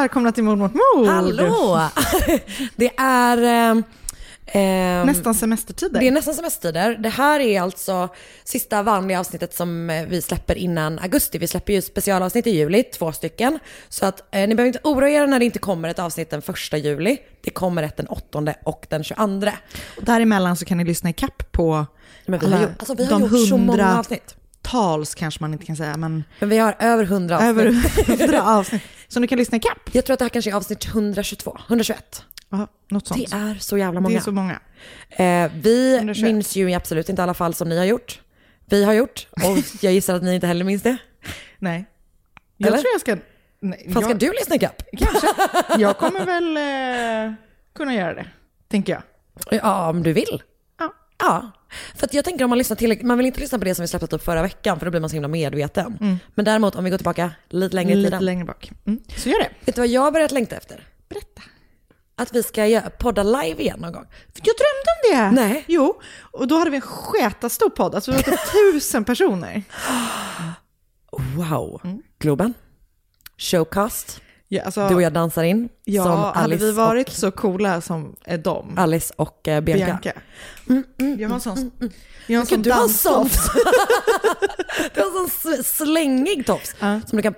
Välkomna till Mord mot mord. Hallå! Det är... Eh, eh, Nästan semestertider. Det är nästan semestertider. Det här är alltså sista vanliga avsnittet som eh, vi släpper innan augusti. Vi släpper ju specialavsnitt i juli, två stycken. Så att eh, ni behöver inte oroa er när det inte kommer ett avsnitt den första juli. Det kommer ett den 8 och den 22. Och däremellan så kan ni lyssna i kapp på Men vi alla har, gjort, alltså, vi har de gjort så många avsnitt. Tals kanske man inte kan säga, men Men vi har över 100 avsnitt. över hundra avsnitt som du kan lyssna i kapp. Jag tror att det här kanske är avsnitt 122, 121. Ja, något sånt. Det är så jävla Det många. är så många. Eh, vi 121. minns ju absolut inte alla fall som ni har gjort. Vi har gjort och jag gissar att ni inte heller minns det. Nej. Jag Eller? tror jag ska... Nej, Fan, ska jag, du lyssna ikapp? Kanske. Jag kommer väl eh, kunna göra det, tänker jag. Ja, om du vill. Ja. För att jag tänker om man lyssnar tillräckligt, man vill inte lyssna på det som vi släppte upp förra veckan för då blir man så himla medveten. Men däremot om vi går tillbaka lite längre i Lite tiden. längre bak. Mm. Så gör det. Vet du vad jag har börjat längta efter? Berätta. Att vi ska podda live igen någon gång. Jag drömde om det. Nej. Jo, och då hade vi en stor podd. Alltså vi var typ tusen personer. Wow. Globen. Showcast. Ja, alltså, Du och jag dansar in. ja, som hade Alice vi varit och, så coola som är de. Alice och eh, Bianca. Bianca. Jag har en sån, jag har en sån du har danstopp. sånt. du har en sån slängig tofs Ja. som du kan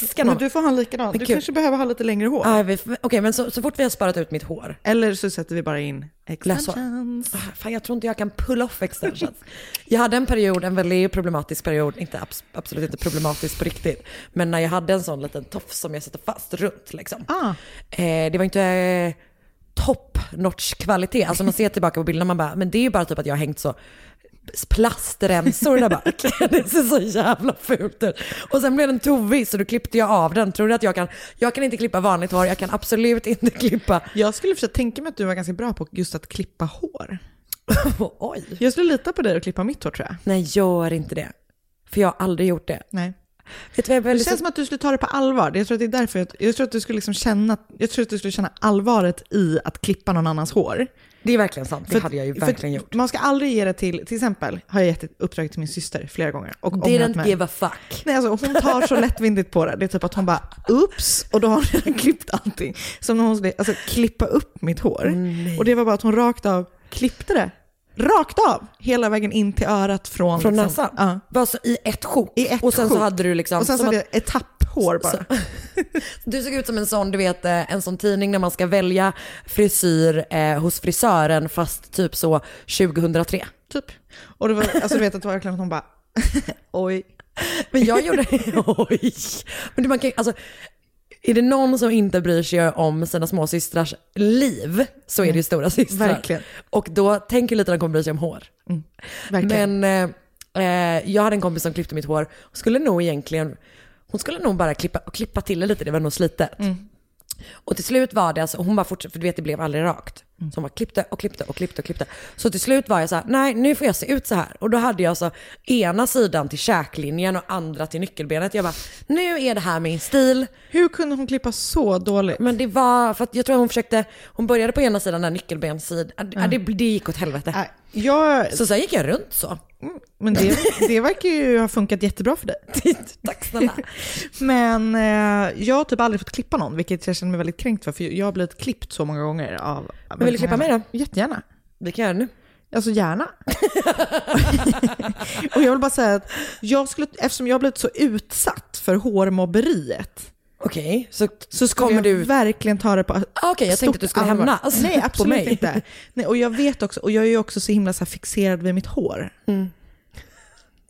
piska någon. Men du får ha en likadan. Du kanske behöver ha lite längre hår. Okej, men så, så fort vi har sparat ut mitt hår. Eller så sätter vi bara in extensions. Ah, Fan, jag tror inte jag kan pull off extensions. jag hade en period, en väldigt problematisk period, inte abs- absolut inte problematisk på riktigt, men när jag hade en sån liten tofs som jag sätter fast runt liksom. Ah. Eh, det var inte eh, top notch kvalitet. Alltså man ser tillbaka på bilderna man bara, men det är ju bara typ att jag har hängt så plastremsor där bak. Det ser så jävla fult ut. Och sen blev den tovig så då klippte jag av den. Tror du att jag kan, jag kan inte klippa vanligt hår, jag kan absolut inte klippa, Jag skulle försöka tänka mig att du var ganska bra på just att klippa hår. oj. Jag skulle lita på dig att klippa mitt hår tror jag. Nej, gör inte det. För jag har aldrig gjort det. Nej. Vet du jag Det känns som att du skulle ta det på allvar. Jag tror att det är därför jag, jag tror att du skulle liksom känna, jag tror att du skulle känna allvaret i att klippa någon annans hår. Det är verkligen sant, det För- hade jag ju verkligen gjort. Man ska aldrig ge det till, till exempel har jag gett ett uppdrag till min syster flera gånger. Och Didn't mig. give a fuck. Nej, alltså, hon tar så lättvindigt på det. Det är typ att hon bara, ups, och då har hon redan klippt allting. Som när hon skulle alltså, klippa upp mitt hår. och det var bara att hon rakt av klippte det. Rakt av, hela vägen in till örat från... Från liksom- näsan? Ja. Var så i ett sjok? I ett och sen så sjok. hade du liksom... Och sen så hade jag etapphår bara. Så- Du såg ut som en sån, du vet, eh, en sån tidning när man ska välja frisyr eh, hos frisören fast typ så 2003. Typ. Och det var, alltså du vet att det var verkligen att hon bara, oj. Men jag gjorde, oj. Men man kan, alltså, är det någon som inte bryr sig om sina småsystrars liv så är det ju stora systrar. Verkligen. Och då tänker lite att de kommer bry sig om hår. Verkligen. Men eh, eh, jag hade en kompis som klippte mitt hår. Hon skulle nog egentligen, hon skulle nog bara klippa, klippa till det lite, det var nog slitet. Mm. Och till slut var det alltså, hon bara fortsatte, för du vet det blev aldrig rakt. Som var klippte och klippte och klippte och klippte. Så till slut var jag så här, nej nu får jag se ut så här. Och då hade jag alltså ena sidan till käklinjen och andra till nyckelbenet. Jag bara, nu är det här min stil. Hur kunde hon klippa så dåligt? Men det var, för att jag tror hon försökte, hon började på ena sidan, där nyckelbenssidan. Ja. Det, det gick åt helvete. Nej, jag, Så sen gick jag runt så. men det, det verkar ju ha funkat jättebra för dig. Tack snälla. Men eh, jag har typ aldrig fått klippa någon, vilket jag känner mig väldigt kränkt för. För jag har blivit klippt så många gånger av... Men vill du klippa mig då? Jättegärna. Vi kan göra det nu. Alltså gärna. och jag vill bara säga att jag skulle, eftersom jag har blivit så utsatt för hårmobberiet, Okej, så, så kommer jag du... verkligen ta det på Ah, Okej, jag tänkte att du skulle hämnas Nej, på absolut inte. Nej, och jag vet också, och jag är ju också så himla så fixerad vid mitt hår. Mm.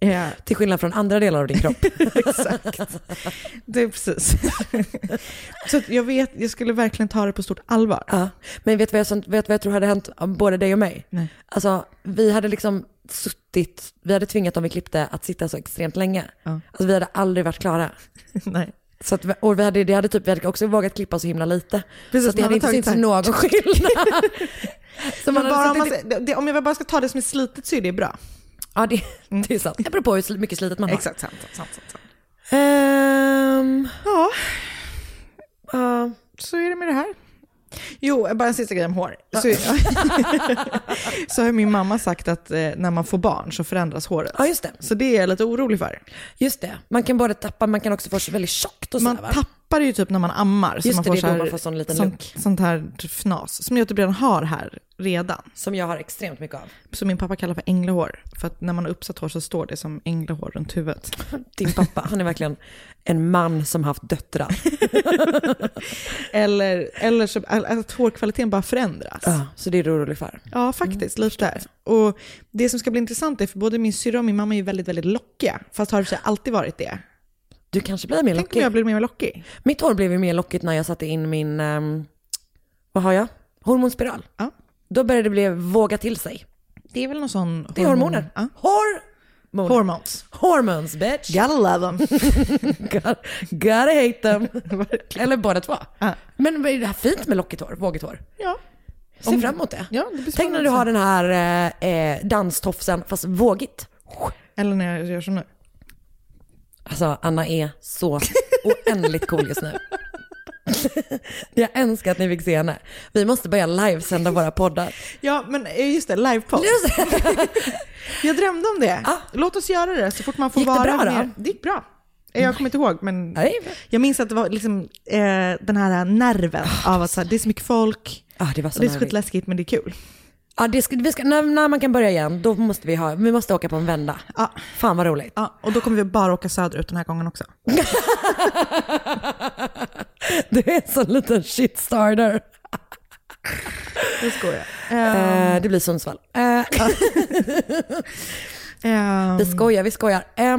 Ja, Till skillnad från andra delar av din kropp. exakt. Det är precis. så jag vet, jag skulle verkligen ta det på stort allvar. Ja, men vet du vad, vad jag tror hade hänt både dig och mig? Nej. Alltså, vi hade liksom suttit, vi hade tvingat dem vi klippte att sitta så extremt länge. Ja. Alltså vi hade aldrig varit klara. Nej. Så att, och vi hade, det hade typ, vi hade också vågat klippa så himla lite. Precis, så att det hade inte synts någon skillnad. så man bara om, man, det, om jag bara ska ta det som är slitet så är det bra. Ja, det, det är sant. Det beror på hur mycket slitet man har. Exakt, sant, sant, sant, sant. Ehm, Ja, ja. så är det med det här. Jo, bara en sista grej om hår. Så, så har min mamma sagt att eh, när man får barn så förändras håret. ja, just det. Så det är jag lite orolig för. Just det. Man kan både tappa, man kan också få väldigt tjockt och Man sådär va? tappar ju typ när man ammar. Så Just man det, får det så här, man får sån liten sånt, look. sånt här fnas. Som jag typ redan har här redan. Som jag har extremt mycket av. Som min pappa kallar för änglahår. För att när man har uppsatt hår så står det som änglahår runt huvudet. Din pappa, han är verkligen en man som haft döttrar. Eller, eller så, att hårkvaliteten bara förändras. Ja, så det är du orolig för. Ja, faktiskt. lite. Och det som ska bli intressant är för både min syrra och min mamma är ju väldigt, väldigt lockiga. Fast har det alltid varit det. Du kanske blir mer Tänk om lockig. jag blir mer lockig. Mitt hår blev ju mer lockigt när jag satte in min, ehm, vad har jag? Hormonspiral. Ja. Då började det bli våga till sig. Det är väl någon sån... Det är hormoner. Ja. Hormoner. Hormones. Hormones bitch. Gotta love them. Gotta, gotta hate them. Eller båda två. Ja. Men är det här fint med lockigt hår, vågigt hår? Ja. Se Om- fram emot det. Ja, det Tänk när du har den här eh, eh, danstofsen fast vågigt. Eller när jag gör som nu. Alltså Anna är så oändligt cool just nu. Jag önskar att ni fick se henne. Vi måste börja livesända våra poddar. Ja, men eh, just det, livepodd. Jag drömde om det. Ja. Låt oss göra det så fort man får Gick det vara bra då? Det gick bra. Jag kommer inte ihåg, men bra. jag minns att det var liksom, eh, den här nerven av att så här, det är så mycket folk, Ah, det var och så det är så skitläskigt men det är kul. Ja, det ska, vi ska, när, när man kan börja igen, då måste vi ha, vi måste åka på en vända. Ja. Fan vad roligt. Ja, och då kommer vi bara åka söderut den här gången också. Du är en sån liten shitstarter. Det skojar. Eh, det blir Sundsvall. Eh, Ehm, vi skojar, vi skojar. Eh,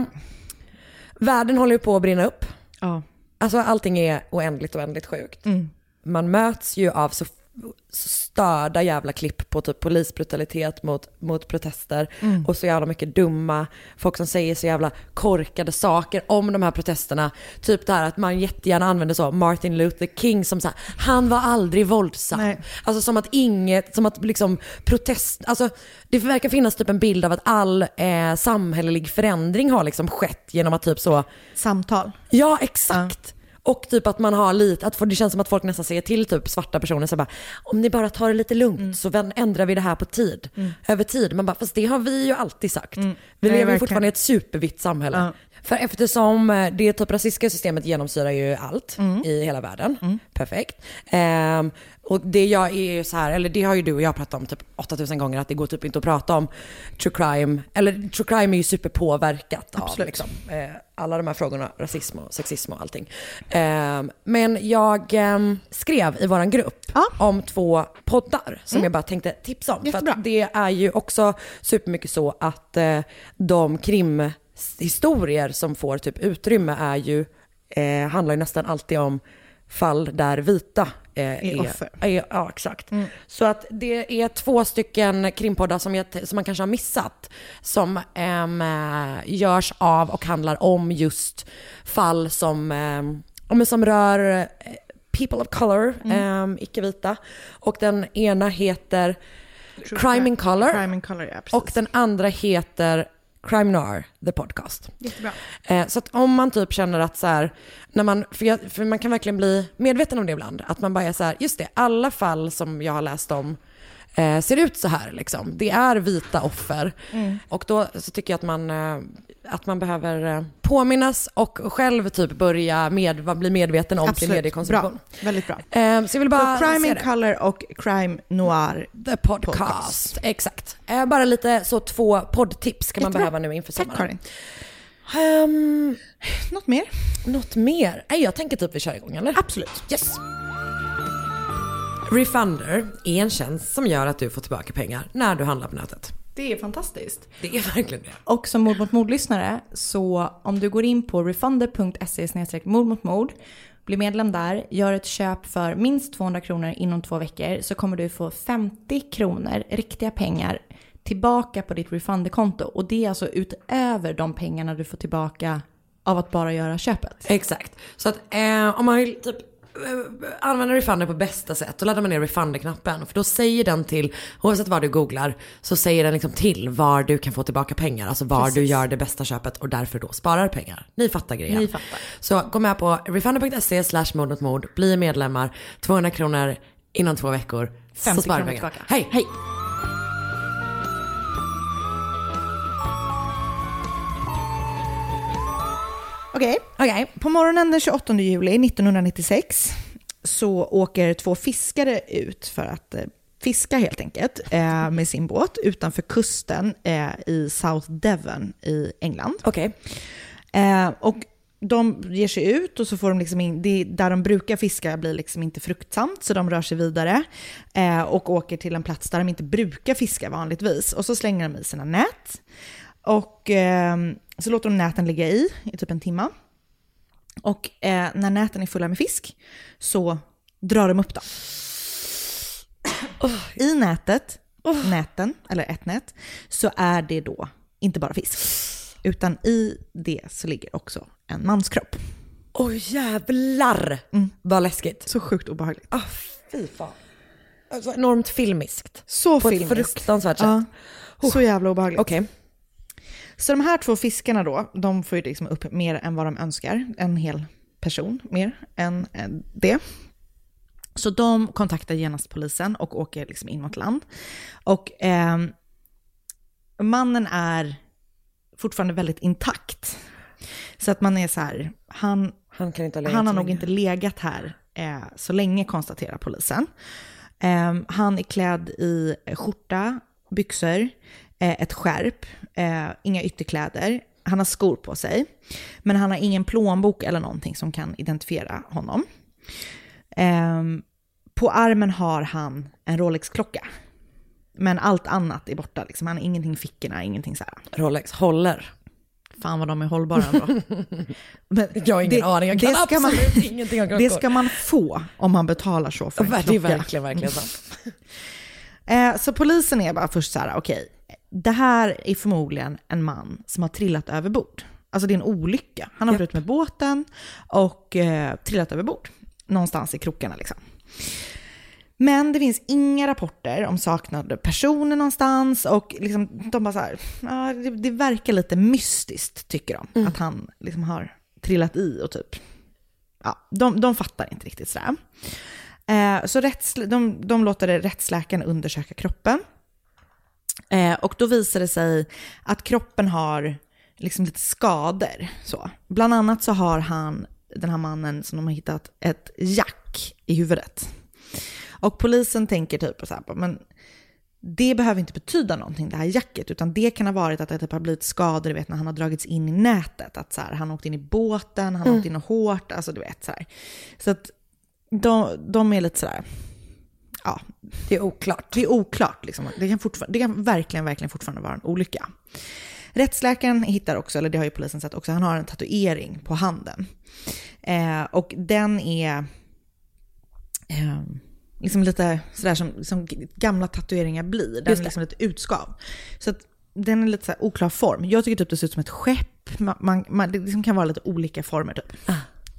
världen håller ju på att brinna upp. ja. Alltså allting är oändligt, oändligt sjukt. Mm. Man möts ju av så störda jävla klipp på typ polisbrutalitet mot, mot protester Mm. och så jävla mycket dumma folk som säger så jävla korkade saker om de här protesterna. Typ det här att man jättegärna använder så Martin Luther King som så här, han var aldrig våldsam. Nej. Alltså som att inget, som att liksom protest, alltså det verkar finnas typ en bild av att all eh, samhällelig förändring har liksom skett genom att typ så Samtal. Ja, exakt. Och typ att man har lite, att det känns som att folk nästan säger till typ svarta personer så bara, om ni bara tar det lite lugnt Mm. så ändrar vi det här på tid, över tid. Man bara, fast det har vi ju alltid sagt. Vi Mm. Nej, lever ju verkligen. fortfarande i ett supervitt samhälle. Ja. För eftersom eh, det typ rasistiska systemet genomsyrar ju allt Mm. i hela världen. Perfekt. Ehm, och det jag är så här, eller det har ju du och jag pratat om typ 8000 gånger, att det går typ inte att prata om true crime. Eller true crime är ju superpåverkat av Absolut. liksom, eh, alla de här frågorna, rasism och sexism och allting. Ehm, men jag ehm, skrev i våran grupp Ja. om två poddar som jag bara tänkte tipsa om. För Jättebra. att det är ju också supermycket så att eh, de krimhistorier som får typ utrymme är ju, eh, handlar ju nästan alltid om fall där vita eh, Är offer. Är, ja, exakt. Så att det är två stycken krimpoddar som, jag, som man kanske har missat. Som eh, görs av och handlar om just fall som, men som rör eh, people of color, mm. icke-vita. Och den ena heter Crime in Color. Crime in Color, ja. Och den andra heter Crime Noir, the podcast. Jättebra. Eh, så att om man typ känner att så här, när man, för, jag, för man kan verkligen bli medveten om det ibland, att man bara är så här, just det, alla fall som jag har läst om eh, ser ut så här liksom. Det är vita offer. Mm. Och då så tycker jag att man, eh, att man behöver eh, påminnas och själv typ börja med, bli medveten om sin mediekonsumtion. Bra. Väldigt bra. Eh, så jag vill bara Så Crime in. Color och Crime Noir. The podcast. Podcast. Exakt. Eh, bara lite så två poddtips kan man Jättebra. behöva nu inför Tack sommaren. Karin. Um, Något mer? något mer? Nej, jag tänker typ vi kör igång eller? Absolut. Yes. Refunder är en tjänst som gör att du får tillbaka pengar när du handlar på nätet. Det är fantastiskt. Det är verkligen det. Och som mord mot mord-lyssnare, så om du går in på refunder.se mord mot mord, blir medlem där, gör ett köp för minst 200 kronor inom två veckor så kommer du få 50 kronor, riktiga pengar, tillbaka på ditt refunderkonto. Och det är alltså utöver de pengarna du får tillbaka av att bara göra köpet. Exakt. Så att eh, om man vill typ använda Refunder på bästa sätt, då laddar man ner Refunder-knappen. För då säger den till, oavsett vad du googlar, så säger den liksom till var du kan få tillbaka pengar. Alltså var du gör det bästa köpet och därför då sparar pengar. Ni fattar grejen. Ni fattar. Så gå med på refunder.se slash mot mord, bli medlemmar, 200 kronor inom två veckor. 50 så sparar du kronor pengar. tillbaka. Hej! Hej! Okej. Okej. På morgonen den 28 juli 1996 så åker två fiskare ut för att eh, fiska helt enkelt eh, med sin båt utanför kusten eh, i South Devon i England. Okej. Eh, och de ger sig ut och så får de liksom in, det, där de brukar fiska blir liksom inte fruktsamt så de rör sig vidare eh, och åker till en plats där de inte brukar fiska vanligtvis. Och så slänger de i sina nät och eh, så låter de näten ligga i i typ en timma. Och eh, när näten är fulla med fisk så drar de upp dem. I nätet, näten, eller ett nät, så är det då inte bara fisk. Utan i det så ligger också en manskropp. Åh jävlar vad läskigt. Så sjukt obehagligt. Ah, fy fan. Alltså enormt filmiskt. Så På ett filmiskt. fruktansvärt sätt. Ja, så jävla obehagligt. Okej. Så de här två fiskarna då, de får ju liksom upp mer än vad de önskar. En hel person mer än eh, det. Så de kontaktar genast polisen och åker liksom in mot land. Och ehm, mannen är fortfarande väldigt intakt. Så att man är så här, han, Han kan inte ha han har nog inte legat här eh, så länge, konstaterar polisen. Ehm, han är klädd i skjorta, byxor, eh, ett skärp, eh, inga ytterkläder. Han har skor på sig, men han har ingen plånbok eller någonting som kan identifiera honom. Ehm, på armen har han en Rolex-klocka. Men allt annat är borta. Liksom. Han har ingenting i fickorna, ingenting så här. Rolex håller. Fan vad de är hållbara ändå. Men Jag har ingen aning, jag kan det ska man, absolut ingenting om klockor. Det ska man få om man betalar så för en Det är klocka. verkligen, verkligen sant. Eh, så polisen är bara först så här, okej, det här är förmodligen en man som har trillat över bord. Alltså det är en olycka. Han har varit ute med båten och eh, trillat över bord. Någonstans i krokarna liksom. Men det finns inga rapporter om saknade personer någonstans och liksom, de bara så här, ja, det, det verkar lite mystiskt tycker de. Att han liksom har trillat i och typ, ja, de, de fattar inte riktigt sådär. Eh, så rätts, de, de låter rättsläkaren undersöka kroppen. Eh, och då visar det sig att kroppen har liksom lite skador. Så. Bland annat så har han, den här mannen som de har hittat, ett jack i huvudet. Och polisen tänker typ så här, men det behöver inte betyda någonting det här jacket, utan det kan ha varit att det typ har blivit skador, vet när han har dragits in i nätet. Att så här, han har åkt in i båten, han har åkt in och hårt, alltså du vet så här. Så att de, de är lite sådär, ja, Det är oklart. det är oklart. Liksom. Det, kan det kan verkligen, verkligen fortfarande vara en olycka. Rättsläkaren hittar också, eller det har ju polisen sett också, han har en tatuering på handen. Eh, och den är eh, liksom lite sådär som, som gamla tatueringar blir. Den är liksom lite utskav. Så att den är lite så oklar form. Jag tycker typ det ser ut som ett skepp. Man, man, man, det liksom kan vara lite olika former typ.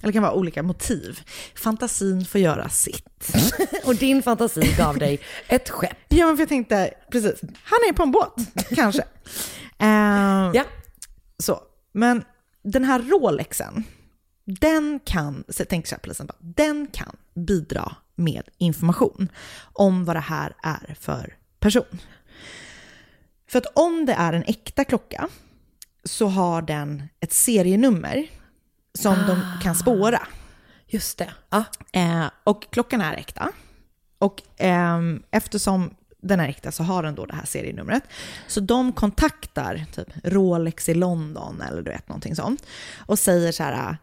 Eller kan vara olika motiv. Fantasin får göra sitt. Och din fantasi gav dig ett skepp. Ja, men för jag tänkte, precis, han är på en båt, kanske. Eh, Ja. Så, men den här Rolexen, den kan, tänker så här polisen, bara, den kan bidra med information om vad det här är för person. För att om det är en äkta klocka så har den ett serienummer som de kan spåra. Just det. Ja. Eh, och klockan är äkta. Och ehm, eftersom den är äkta så har den då det här serienumret. Så de kontaktar typ Rolex i London eller du vet någonting sånt. Och säger så här,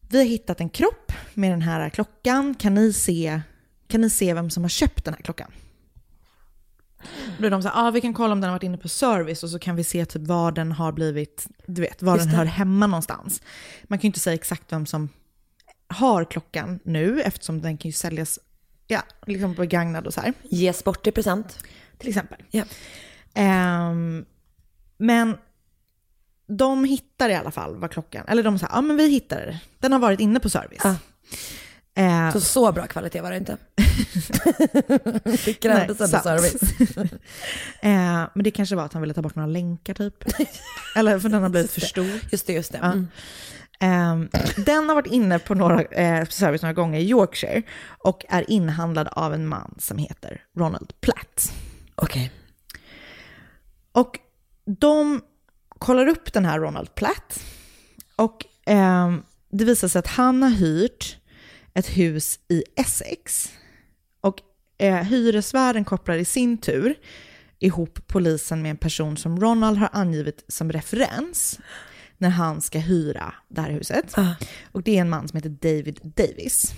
vi har hittat en kropp med den här klockan. Kan ni se, kan ni se vem som har köpt den här klockan? Då är de så här, ah, vi kan kolla om den har varit inne på service och så kan vi se typ var den har blivit, du vet, var den hör hemma någonstans. Man kan ju inte säga exakt vem som har klockan nu eftersom den kan ju säljas ja, liksom begagnad och så här, Ges bort i present. till exempel. Ja. Ehm, men de hittar i alla fall vad klockan, eller de säger, ja men vi hittade det, den har varit inne på service. Ja. Eh, Så så bra kvalitet var det inte. det krävdes ändå service. eh, men det kanske var att han ville ta bort några länkar typ. eller för den har blivit för stor. Just det, just det. Ja. Mm. Ehm, den har varit inne på några eh, service några gånger i Yorkshire och är inhandlad av en man som heter Ronald Platt. Okej. Och de kollar upp den här Ronald Platt och ehm, det visar sig att han har hyrt ett hus i Essex. Och eh, hyresvärden kopplar i sin tur ihop polisen med en person som Ronald har angivit som referens när han ska hyra det här huset. Ah. Och det är en man som heter David Davis.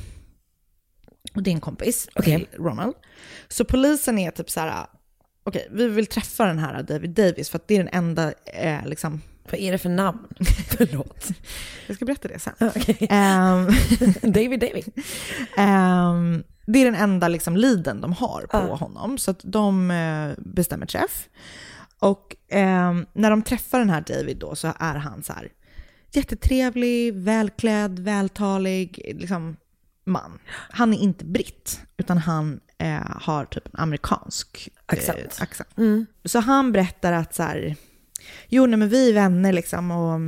Och det är en kompis Okej. till Ronald. Så polisen är typ så här, okej, vi vill träffa den här David Davis för att det är den enda, eh, liksom, Vad är det för namn? Förlåt. jag ska berätta det sen. Okej. Ehm, David David. ehm, det är den enda liksom leaden de har på Ja. honom, så att de eh, bestämmer träff. Och ehm, när de träffar den här David då så är han så här jättetrevlig, välklädd, vältalig, liksom man. Han är inte britt, utan han eh, har typ en amerikansk Accent. Eh, accent. Mm. Så han berättar att så här, jo nej, men vi är vänner liksom och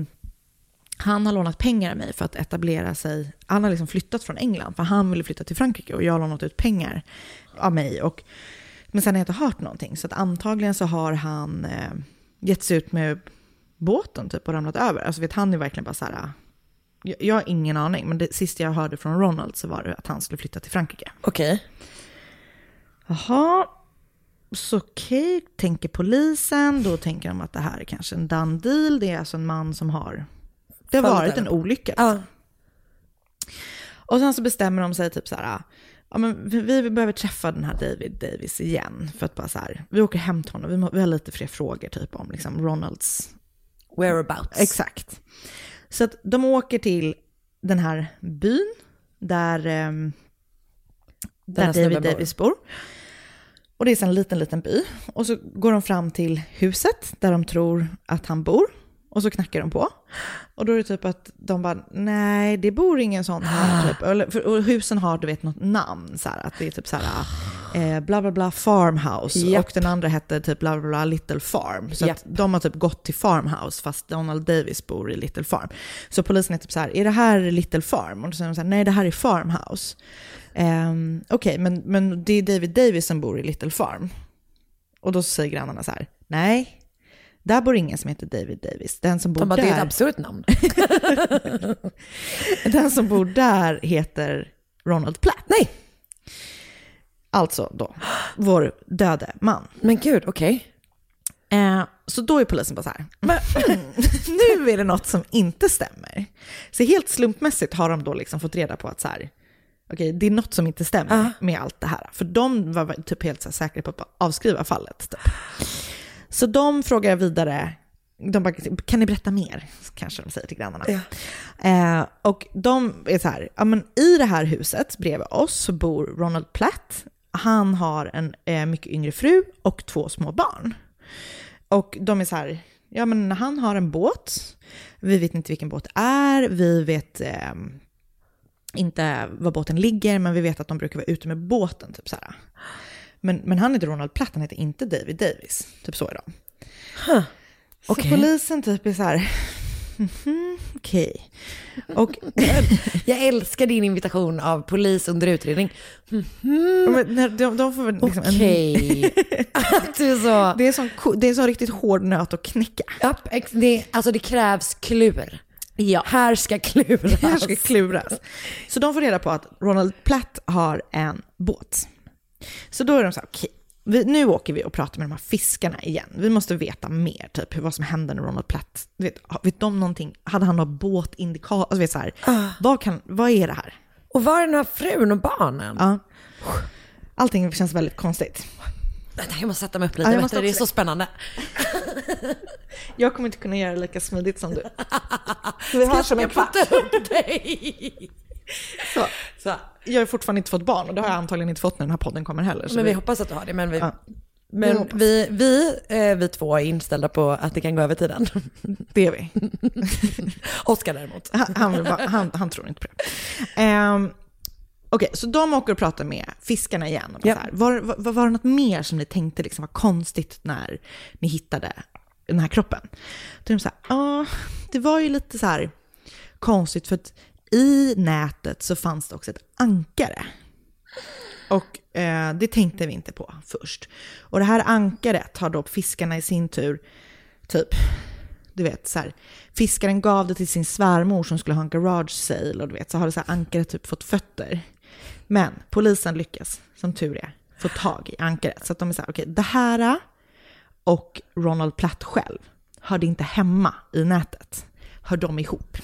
han har lånat pengar av mig för att etablera sig. Han har liksom flyttat från England för han ville flytta till Frankrike och jag har lånat ut pengar av mig. Och, men sen har jag inte hört någonting så att antagligen så har han eh, gett sig ut med båten typ och ramlat över. Alltså vet han är verkligen bara så här, jag, jag har ingen aning men det sista jag hörde från Ronald så var det att han skulle flytta till Frankrike. Okej. Jaha, så okej, tänker polisen, då tänker de att det här är kanske en done deal. Det är alltså en man som har, det har varit en olycka. Ja. Och sen så bestämmer de sig typ så här, ja men vi, vi behöver träffa den här David Davis igen. För att bara så här, vi åker hem till honom, vi, må, vi har lite fler frågor typ om liksom Ronalds Whereabouts. Exakt. Så att de åker till den här byn där, ehm, där David snubben bor. Davis bor. Och det är en liten, liten by. Och så går de fram till huset där de tror att han bor. Och så knackar de på. Och då är det typ att de bara, nej det bor ingen sån här. Typ. Eller, för, och husen har du vet något namn. Så här, att det är typ så här, eh, bla bla bla farmhouse. Japp. Och den andra hette typ bla bla bla little farm. Så Japp. att de har typ gått till farmhouse fast Donald Davis bor i little farm. Så polisen är typ så här, är det här little farm? Och då säger de så här, nej det här är farmhouse. Um, Okej, men, men det är David Davis som bor i little farm. Och då säger grannarna så här, nej. Där bor ingen som heter David Davis. Den som bor De bara, det är ett där absurt namn. den som bor där heter Ronald Platt. Nej, Alltså då, vår döde man. men gud, okej. Eh, så då är polisen bara så här, men nu är det något som inte stämmer. Så helt slumpmässigt har de då liksom fått reda på att så här, okej, det är något som inte stämmer Ja. med allt det här. För de var typ helt så säkra på att avskriva fallet. Typ. Så de frågar vidare, de bara, kan ni berätta mer? Kanske de säger till grannarna. Ja. Eh, och de är så här, ja men i det här huset bredvid oss så bor Ronald Platt. Han har en eh, mycket yngre fru och två små barn. Och de är så här, ja men han har en båt, vi vet inte vilken båt det är, vi vet, eh, inte var båten ligger, men vi vet att de brukar vara ute med båten. Typ så här. Men, men han heter Ronald Platt, han heter inte David Davis. Typ så är de. Så okej. polisen typ är så här, mhm, okej. Och Jag älskar din invitation av polis under utredning. men, när de, de får liksom en, Okej. Att du så... det, är sån, ko- det är så riktigt hård nöt att knäcka. Ex- det, alltså det krävs klur. Ja. Här ska kluras. Här ska kluras. Så de får reda på att Ronald Platt har en båt. Så då är de så här, okej, vi, nu åker vi och pratar med de här fiskarna igen. Vi måste veta mer, typ vad som hände när Ronald Platt, vet, vet de någonting, hade han någon båtindikator, alltså vet så här, vad, kan, vad är det här? Och var är den här frun och barnen? Ja. Allting känns väldigt konstigt. Vänta, jag måste sätta mig upp lite. Ja, du, det är så spännande. Jag kommer inte kunna göra det lika smidigt som du. Så vi hörs som en kvart. upp dig. Så. Så. Jag har fortfarande inte fått barn och det har jag antagligen inte fått när den här podden kommer heller. Men vi hoppas att du har det. Men vi, Ja. Vi men vi, vi, eh, vi två är inställda på att det kan gå över tiden. det är vi. Oskar däremot. Han, han, han, han tror inte på det. Um, Okej, så de åker och pratar med fiskarna igen. Och Ja. så här, var, var, var det något mer som ni tänkte liksom var konstigt när ni hittade den här kroppen? Då är de så här, ja, det var ju lite så här konstigt för att i nätet så fanns det också ett ankare. Och eh, det tänkte vi inte på först. Och det här ankaret har då fiskarna i sin tur typ du vet så här, fiskaren gav det till sin svärmor som skulle ha en garage sale och du vet så har det så här ankaret typ fått fötter. Men polisen lyckas, som tur är, få tag i ankaret. Så att de är så här, okej, det här och Ronald Platt själv hörde inte hemma i nätet. Hör de ihop?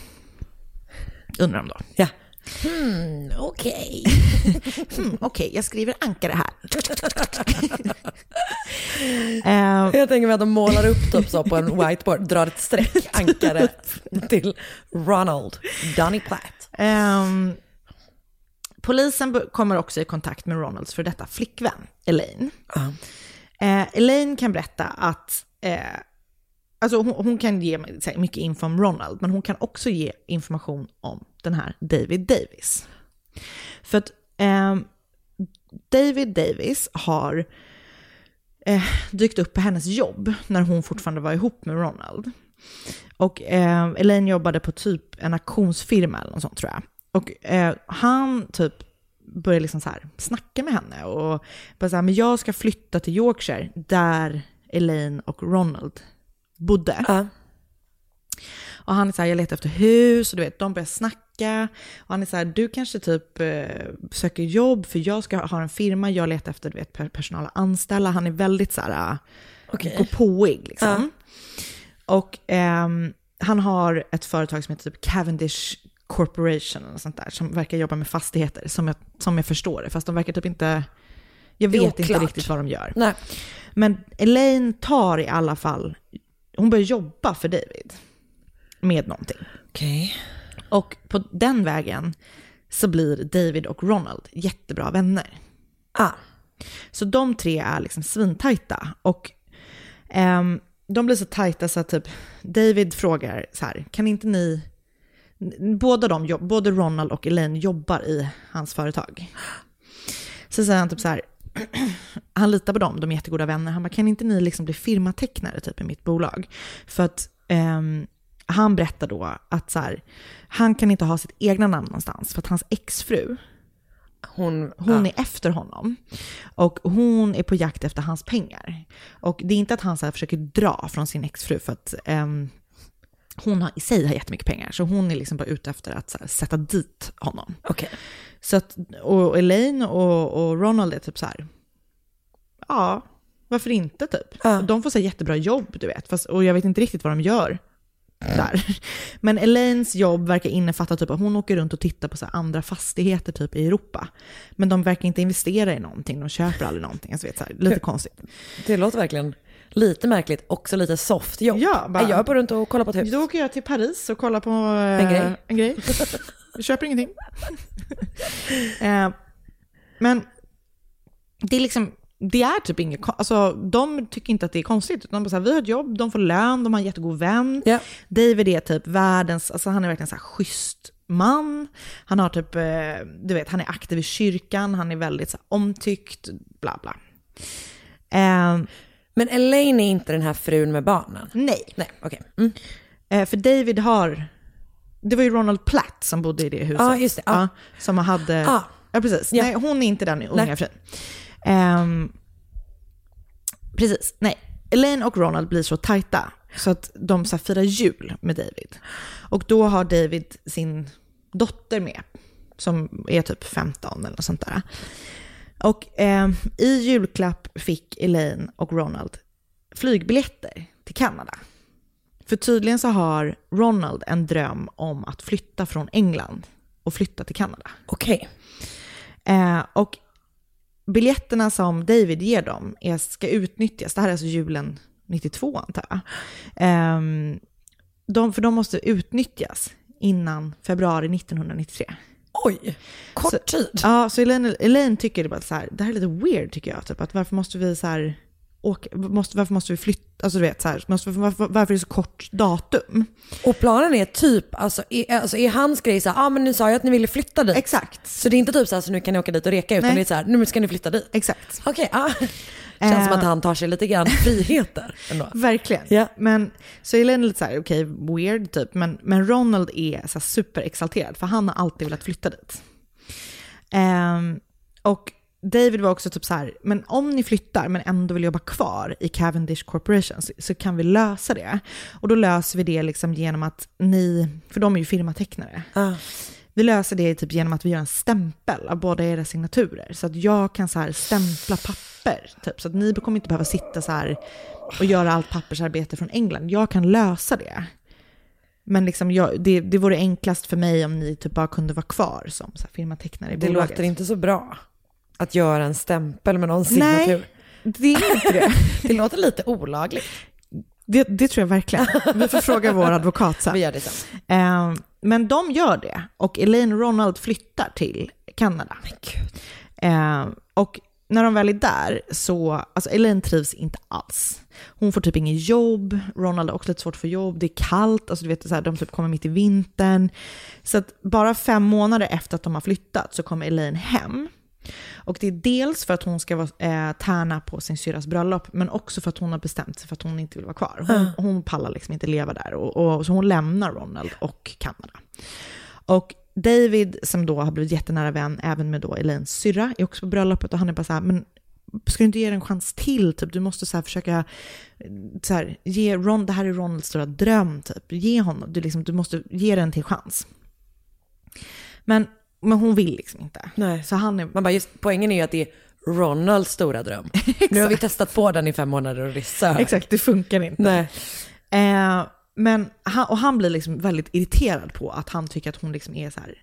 Undrar de då. Ja. Hmm, okej. Hmm, okej, jag skriver ankare här. Eh, Jag tänker mig att de målar upp typ så på en whiteboard, drar ett streck, ankare till Ronald Donny Platt. Ehm, polisen kommer också i kontakt med Ronalds för detta flickvän, Elaine. Eh, Elaine kan berätta att, eh, alltså hon, hon kan ge här mycket info om Ronald, men hon kan också ge information om den här David Davis. För att ehm, David Davis har eh, dykt upp på hennes jobb när hon fortfarande var ihop med Ronald. Och eh, Elaine jobbade på typ en auktionsfirma eller något sånt tror jag. Och eh, han typ började liksom så här snacka med henne och bara så här, men jag ska flytta till Yorkshire där Elaine och Ronald bodde. Ja. Och han är så här, jag letar efter hus och du vet, de börjar snacka. Och han är så här, du kanske typ eh, söker jobb för jag ska ha en firma, jag letar efter du vet, per- personal att anställa. Han är väldigt så här, eh, gå påig liksom. Och ehm, han har ett företag som heter typ Cavendish Corporation eller sånt där, som verkar jobba med fastigheter, som jag, som jag förstår det. Fast de verkar typ inte, jag vet inte riktigt vad de gör. Nej. Men Elaine tar i alla fall, hon börjar jobba för David med någonting. Okej. Och på den vägen så blir David och Ronald jättebra vänner. Ah. Så de tre är liksom svintajta. Och ehm, de blir så tajta så att typ David frågar så här, kan inte ni, båda de, både Ronald och Elaine jobbar i hans företag. Så säger han typ så här, han litar på dem, de är jättegoda vänner. Han bara, kan inte ni liksom bli firmatecknare typ i mitt bolag? För att ehm, han berättar då att så här, han kan inte ha sitt egna namn någonstans för att hans exfru, Hon, hon ja. är efter honom. Och hon är på jakt efter hans pengar. Och det är inte att han så försöker dra från sin exfru för att ehm, hon har, i sig har jättemycket pengar. Så hon är liksom bara ute efter att här, sätta dit honom. Okej. Så att, och Elaine och, och Ronald är typ så här, ja, varför inte typ? Ja. De får så här jättebra jobb, du vet. Fast, och jag vet inte riktigt vad de gör där. Men Elaines jobb verkar innefatta typ att hon åker runt och tittar på så andra fastigheter typ i Europa. Men de verkar inte investera i någonting, de köper aldrig någonting. Alltså, vet, så här, lite konstigt. Det låter verkligen lite märkligt, också lite soft jobb. Ja, bara- jag på runt och kollar på ett hus. Då åker jag till Paris och kollar på eh, En grej. En grej. Jag köper ingenting. eh, men det är liksom, det är typ inget, alltså de tycker inte att det är konstigt. De bara så här, vi har ett jobb, de får lön, de har en jättegod vän. Ja. David är typ världens, alltså han är verkligen så här schysst man. Han har typ, eh, du vet, han är aktiv i kyrkan, han är väldigt så här, omtyckt, bla bla. Eh, Men Elaine är inte den här frun med barnen? nej, Nej, okej. Mm. eh, för David har, det var ju Ronald Platt som bodde i det huset. Ja, just det, ja. som hade, Ja. ja precis. Ja. Nej, hon är inte den unga Nej. frun. Ehm, precis, nej. Elaine och Ronald blir så tajta så att de så här, firar jul med David. Och då har David sin dotter med, som är typ 15 eller något sånt där. Och ehm, i julklapp fick Elaine och Ronald flygbiljetter till Kanada. För tydligen så har Ronald en dröm om att flytta från England och flytta till Kanada. Okej. Eh, och biljetterna som David ger dem är, ska utnyttjas, det här är alltså julen 92 antar jag. Ehm, de, för de måste utnyttjas innan februari 1993. Oj, kort Så- tid. Ja, så Elaine, Elaine tycker det bara så här, det här är lite weird tycker jag, typ att varför måste vi så här åka, måste, varför måste vi flytta, alltså du vet så här, måste, varför, varför är det så kort datum? Och planen är typ, alltså är, alltså är hans grej så här, ah, men ni sa ju att ni ville flytta dit. Exakt. Så det är inte typ så här, så nu kan ni åka dit och reka, utan Nej. det är så här, nu ska ni flytta dit. Exakt. Okej, ja. Känns Eh. som att han tar sig lite grann friheter ändå. Verkligen. Ja. Men så Elaine är lite så här, okej, weird typ. Men, men Ronald är så superexalterad, för han har alltid velat flytta dit. Ehm, och David var också typ så här, men om ni flyttar men ändå vill jobba kvar i Cavendish Corporation så, så kan vi lösa det. Och då löser vi det liksom genom att ni, för de är ju firmatecknare. Ah. Vi löser det typ genom att vi gör en stämpel av båda era signaturer. Så att jag kan så här stämpla papper. Typ, så att ni kommer inte behöva sitta så här och göra allt pappersarbete från England. Jag kan lösa det. Men liksom jag, det, det vore enklast för mig om ni typ bara kunde vara kvar som så här firmatecknare i Det bolaget. låter inte så bra att göra en stämpel med någon signatur. Nej, det är inte det. Det låter lite olagligt. det. Det tror jag verkligen. Vi får fråga vår advokat sen. Vi gör det sen. Eh, men de gör det och Elaine Ronald flyttar till Kanada. Eh, och när de väl är där så, alltså Elaine trivs inte alls. Hon får typ ingen jobb, Ronald har också lite svårt få jobb, det är kallt, alltså du vet, så här, de typ kommer mitt i vintern. Så att bara fem månader efter att de har flyttat så kommer Elaine hem. Och det är dels för att hon ska vara, eh, tärna på sin syrras bröllop, men också för att hon har bestämt sig för att hon inte vill vara kvar. Hon, hon pallar liksom inte leva där, och, och, så hon lämnar Ronald och Kanada. Och David, som då har blivit jättenära vän även med då Elaines syrra, är också på bröllopet och han är bara så här, men ska du inte ge det en chans till? Typ, du måste så försöka, så här, ge Ron, det här är Ronalds stora dröm, typ. Ge honom, du, liksom, du måste ge den till chans. Men, men hon vill liksom inte. Nej. Så han är, Man bara, just, poängen är ju att det är Ronalds stora dröm. nu har vi testat på den i fem månader och det sög. exakt, det funkar inte. Nej. Eh, men han, och han blir liksom väldigt irriterad på att han tycker att hon liksom är så här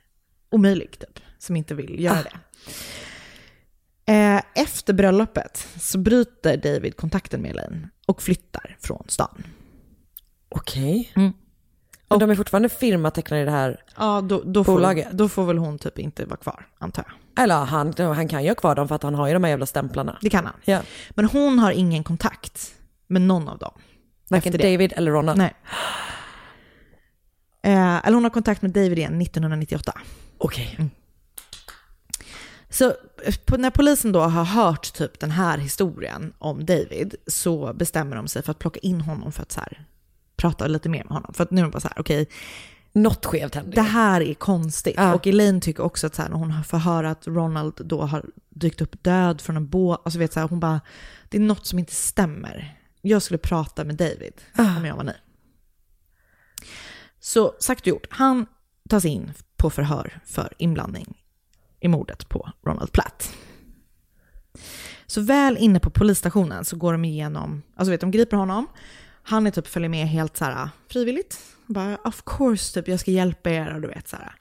omöjlig, typ, som inte vill göra Ah. det. Eh, efter bröllopet så bryter David kontakten med Elaine och flyttar från stan. Okej. Mm. Men de är fortfarande firmatecknare i det här, Ja, då, då, får, Bolaget. då får väl hon typ inte vara kvar, antar jag. eller han, han kan ju ha kvar dem för att han har ju de här jävla stämplarna. Det kan han. Ja. Men hon har ingen kontakt med någon av dem. Varken det. David eller Ronald. Nej. Eh, eller hon har kontakt med David igen 1998. Okej. Så eh, på, när polisen då har hört typ den här historien om David så bestämmer de sig för att plocka in honom för att så här, prata lite mer med honom. För att nu är de bara så här, okej, Något skevt händer. det här är konstigt. Ja. Och Elaine tycker också att så här, när hon får höra att Ronald då har dykt upp död från en båt, alltså vet så här, hon bara, det är något som inte stämmer. Jag skulle prata med David om jag var ni. Så sagt och gjort, han tas in på förhör för inblandning i mordet på Ronald Platt. Så väl inne på polisstationen så går de igenom, alltså vet de griper honom, han är typ följer med helt så här frivilligt. Bara of course typ jag ska hjälpa er och du vet så här.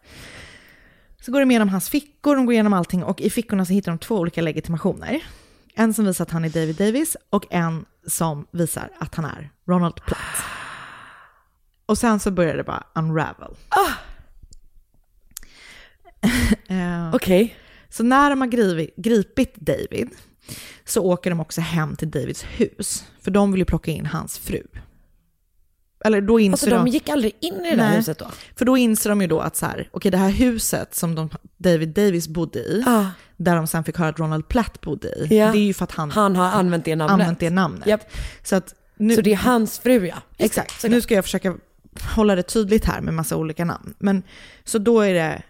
Så går de igenom hans fickor, de går igenom allting och i fickorna så hittar de två olika legitimationer. En som visar att han är David Davis och en som visar att han är Ronald Platt. Och sen så börjar det bara unravel. Eh, Okej. så när de har gripit, gripit David så åker de också hem till Davids hus. För de vill ju plocka in hans fru. Eller då inser Alltså de gick aldrig in i det där Nej. huset då? För då inser de ju då att så här, okej det här huset som de, David Davis bodde i, Ah. Där de sen fick höra att Ronald Platt bodde i, Ja. det är ju för att han, Han har använt det namnet. använt det namnet. Japp. Så att nu, Så det är hans fru ja. Just Exakt, nu ska jag försöka hålla det tydligt här med massa olika namn. Men så då är det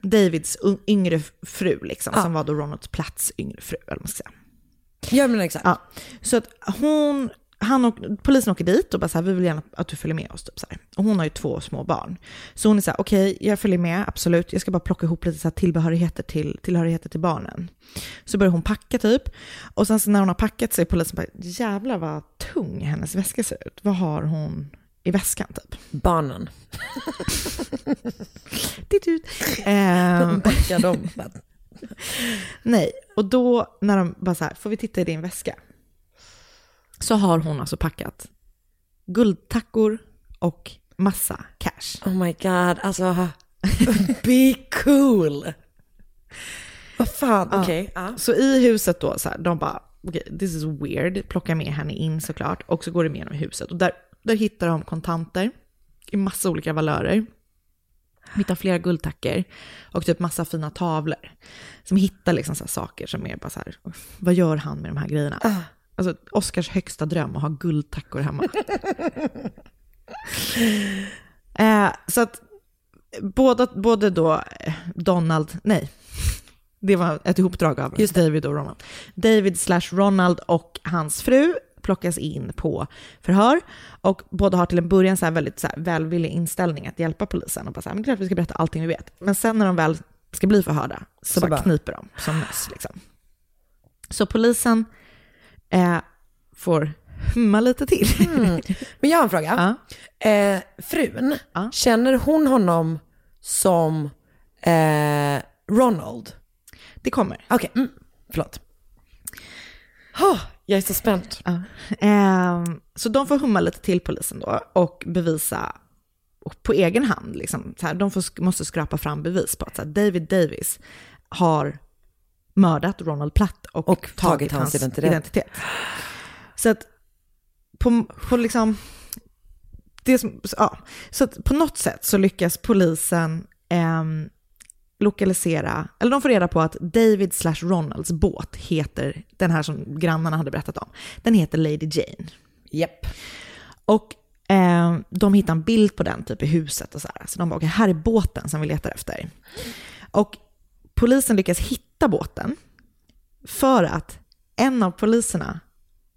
Davids yngre fru, liksom, Ja. som var då Ronalds Platts yngre fru. Eller man ska säga. Ja men exakt. Ja. Så att hon, han och, polisen åker dit och bara så här, vi vill gärna att du följer med oss. Typ så här. Och hon har ju två små barn. Så hon är så här, okej, jag följer med, absolut. Jag ska bara plocka ihop lite så här tillbehörigheter, till, tillhörigheter till barnen. Så börjar hon packa typ. Och sen så när hon har packat så är polisen bara, jävlar vad tung hennes väska ser ut. Vad har hon i väskan typ? Barnen. Dit ut. Ehm, Backar de. Nej, och då när de bara så här, får vi titta i din väska? Så har hon alltså packat guldtackor och massa cash. Oh my god, alltså. Be cool. Vad fan, okej. ja. Så i huset då, så här, de bara, okej, this is weird, plockar med henne in såklart. Och så går de igenom huset. Och där, där hittar de kontanter i massa olika valörer. De hittar flera guldtackor och typ massa fina tavlor. Som hittar liksom så här saker som är bara så här, vad gör han med de här grejerna? Alltså Oscars högsta dröm att ha guldtackor hemma. eh, så att båda, både då Donald, nej, det var ett ihopdrag av David och Ronald. David slash Ronald och hans fru plockas in på förhör och båda har till en början så här väldigt så här välvillig inställning att hjälpa polisen och bara så här, men klart vi ska berätta allting vi vet. Men sen när de väl ska bli förhörda så, Så bara, bara- kniper de som möss liksom. Så polisen eh, får humma lite till. Men jag har en fråga. Ja. Eh, frun, Ja. känner hon honom som eh, Ronald? Det kommer. Okej, mm, förlåt. Oh, jag är så spänd. Ja. Ehm, så de får humma lite till polisen då och bevisa på egen hand. Liksom, så här, de får, måste skrapa fram bevis på att här, David Davis har mördat Ronald Platt och, Och tagit hans identitet. Så att på, på liksom, det som, ja, så att på något sätt så lyckas polisen ehm, lokalisera, eller de får reda på att David slash Ronalds båt heter, den här som grannarna hade berättat om, den heter Lady Jane. Japp. Och eh, de hittar en bild på den typ i huset och så här. Så de bara, okej, här är båten som vi letar efter. Och polisen lyckas hitta båten för att en av poliserna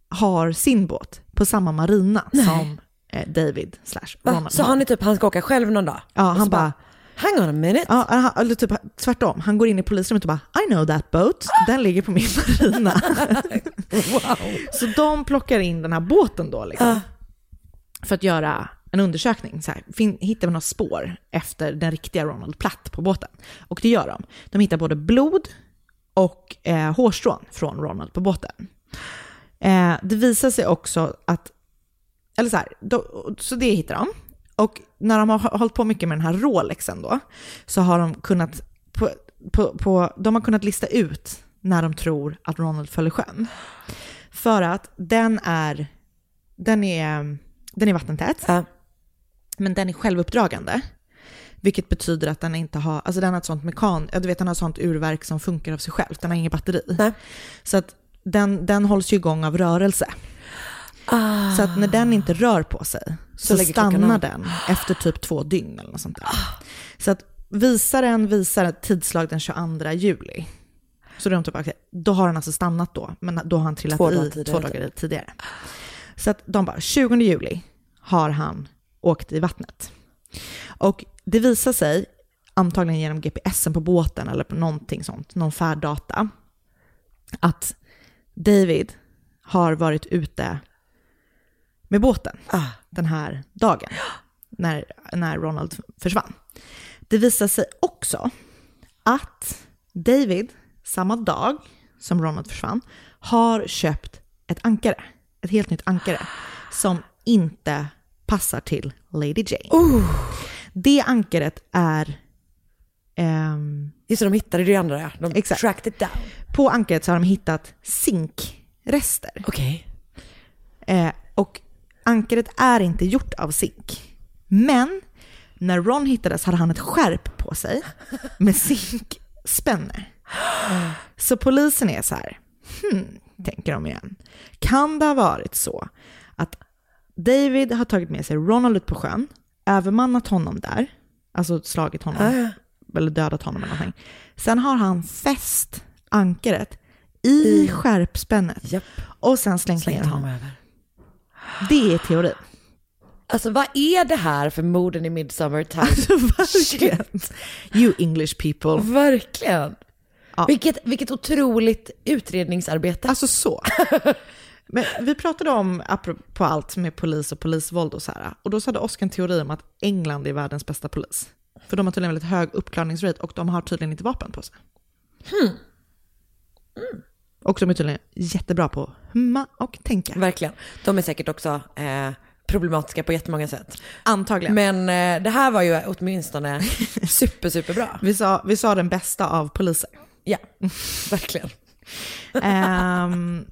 har sin båt på samma marina som eh, David slash? Ronald Så han är typ, han ska åka själv någon dag? Ja, han bara, Hang on a minute. ja, han, eller typ tvärtom, han går in i polisrummet och bara I know that boat, den ligger på min marina. Wow. Så de plockar in den här båten då liksom, för att göra en undersökning. Så här, fin, hittar vi några spår efter den riktiga Ronald Platt på båten? Och det gör de. De hittar både blod och eh, hårstrån från Ronald på båten. Eh, det visar sig också att, eller så här, då, så det hittar de. Och när de har hållit på mycket med den här Rolexen då, så har de kunnat, på, på, på, de har kunnat lista ut när de tror att Ronald föll i sjön. För att den är, den är, den är vattentät, Ja men den är självuppdragande. Vilket betyder att den inte har, alltså den har ett sånt mekan, du vet den har sånt urverk som funkar av sig själv, den har inget batteri. Nej. Så att den, den hålls ju igång av rörelse. Ah. Så att när den inte rör på sig så, klockan stannar den efter typ två dygn eller något sånt där. Så att visaren visar tidslag den 22 juli. Så de typ, okej, då har den alltså stannat då, men då har han trillat Två dagar i tidigare. två dagar tidigare. Så att de bara, 20 juli har han åkt i vattnet. Och det visar sig, antagligen genom GPSen på båten eller på någonting sånt, någon färddata, att David har varit ute med båten Ah. den här dagen när, när Ronald försvann. Det visar sig också att David, samma dag som Ronald försvann, har köpt ett ankare. Ett helt nytt ankare som inte passar till Lady Jane. Det ankaret är ehm, Just det, de hittade det andra. De Exakt. tracked it down. på ankaret så har de hittat zinkrester. Okej. Eh, och ankaret är inte gjort av zink. Men när Ron hittades hade han ett skärp på sig med zinkspänne. Så polisen är så här, hmm, tänker de igen. Kan det ha varit så att David har tagit med sig Ronald ut på sjön, övermannat honom där, alltså slagit honom, eller dödat honom eller någonting. Sen har han fäst ankaret i skärpspännet Japp. och sen slängt ner Slängt honom honom. över. Det är teorin. Alltså vad är det här för morden i Midsummer Time? Verkligen. You English people. Verkligen. Ja. Vilket, vilket otroligt utredningsarbete. Alltså så. Men vi pratade om, apropå allt med polis och polisvåld och så här, och då hade Oskar en teori om att England är världens bästa polis. För de har tydligen väldigt hög uppklarningsrate och de har tydligen inte vapen på sig. Och de är tydligen jättebra på att humma och tänka. Verkligen. De är säkert också eh, problematiska på jättemånga sätt. Antagligen. Men eh, det här var ju åtminstone super, superbra. Vi sa, vi sa den bästa av poliser. Ja, verkligen. Ehm,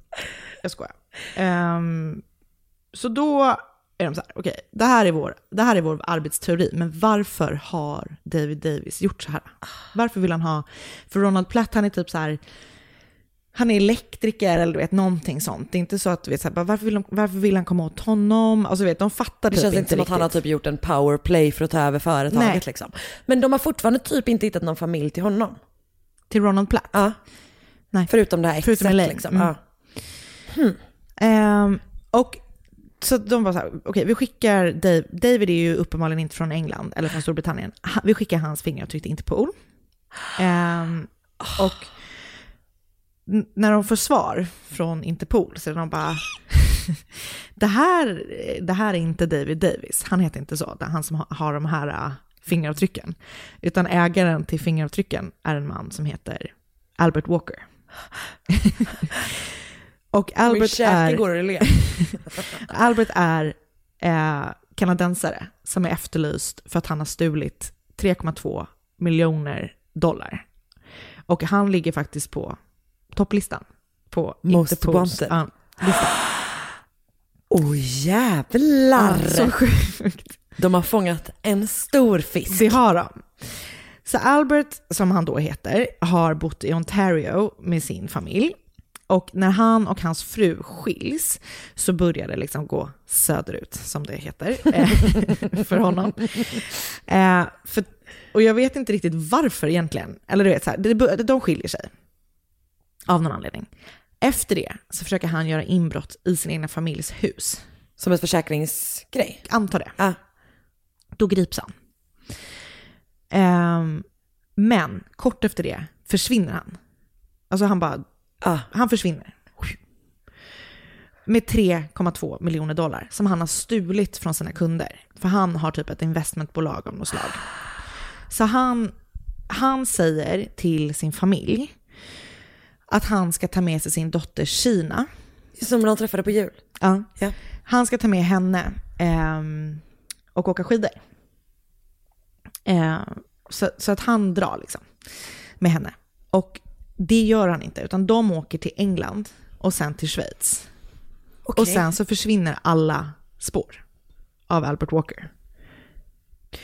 jag skojar. Ehm, så då är de så här, okej, det, här är vår, det här är vår arbetsteori, men varför har David Davis gjort så här? Varför vill han ha, för Ronald Platt han är typ så här, han är elektriker eller du vet någonting sånt. Det är inte så att du vet så här, varför, vill de, varför vill han komma åt honom? Alltså vet, de fattar Det typ känns inte inte som att han har typ gjort en powerplay för att ta över företaget Nej. liksom. Men de har fortfarande typ inte hittat någon familj till honom. Till Ronald Platt? Ja. Nej. Förutom det här Förutom exet Elaine. liksom. Mm. Ja. Ehm, och så de var så här, okej vi skickar Dave, David är ju uppenbarligen inte från England eller från Storbritannien. Vi skickar hans fingeravtryck till Interpol. Um, och ehm, när de får svar från Interpol så är de bara, det här, det här är inte David Davis, han heter inte så, det är han som har, de här äh, fingeravtrycken. Utan ägaren till fingeravtrycken är en man som heter Albert Walker. och Albert är... går och ler. Albert är eh, kanadensare som är efterlyst för att han har stulit 3,2 miljoner dollar. Och han ligger faktiskt på topplistan på Most Interpols wanted. ja, lista. Åh jävlar! Så sjukt. De har fångat en stor fisk. Det har de. Så Albert, som han då heter, har bott i Ontario med sin familj. Och när han och hans fru skiljs så börjar det liksom gå söderut, som det heter, eh, för honom. Eh, för, och jag vet inte riktigt varför egentligen. Eller du vet, så här, det de skiljer sig. Av någon anledning. Efter det så försöker han göra inbrott i sin egna familjs hus. Som ett försäkringsgrej. Antar det. Ja. Då grips han. Ehm, men kort efter det försvinner han. Alltså han bara, Ah. han försvinner. Med 3,2 miljoner dollar som han har stulit från sina kunder. För han har typ ett investmentbolag av något slag. Så han, han säger till sin familj att han ska ta med sig sin dotter Kina Som de träffade på jul. Ja. Ja. Han ska ta med henne ehm, och åka skidor. Eh, så, så att han drar liksom med henne. Och det gör han inte, utan de åker till England och sen till Schweiz. Okej. Och sen så försvinner alla spår av Albert Walker.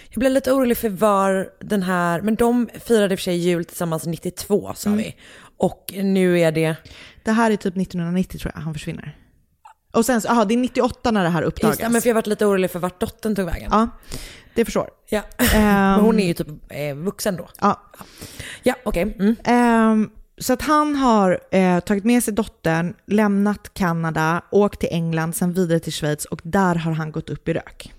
Jag blev lite orolig för var den här, men de firade i och för sig jul tillsammans 92 sa Mm. vi. Och nu är det, Det här är typ 1990 tror jag han försvinner. Och sen, så- aha, det är 98 när det här uppdagas. just, det, men för jag varit lite orolig för vart dottern tog vägen. Ja, det förstår. Ja. Men hon är ju typ eh, vuxen då. Ja, Ja, okej. Mm. Ehm, så att han har eh, tagit med sig dottern, lämnat Kanada, åkt till England, sen vidare till Schweiz och där har han gått upp i rök.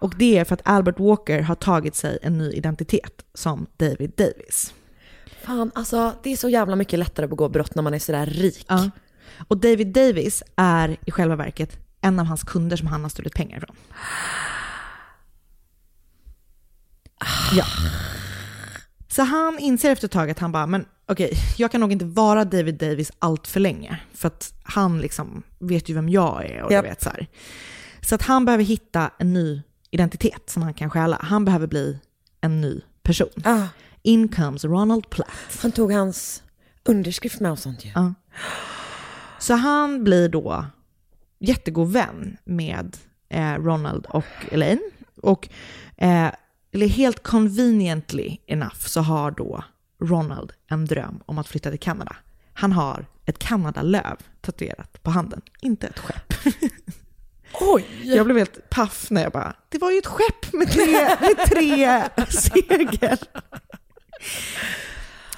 Och det är för att Albert Walker har tagit sig en ny identitet som David Davis. Fan, alltså det är så jävla mycket lättare att begå brott när man är sådär rik. Ja. Och David Davis är i själva verket en av hans kunder som han har stulit pengar ifrån. Ja. Så han inser efter ett tag att han bara, men okej, jag kan nog inte vara David Davis allt för länge. För att han liksom vet ju vem jag är och du vet så här. Så att han behöver hitta en ny identitet som han kan stjäla. Han behöver bli en ny person. Ah, In comes Ronald Platt. han tog hans Underskrift med och sånt ju. Ja. Så han blir då jättegod vän med eh, Ronald och Elaine. Och eh, eller helt conveniently enough så har då Ronald en dröm om att flytta till Kanada. Han har ett Kanadalöv tatuerat på handen, inte ett skepp. Oj! Jag blev helt paff när jag bara, det var ju ett skepp med tre, med tre segel.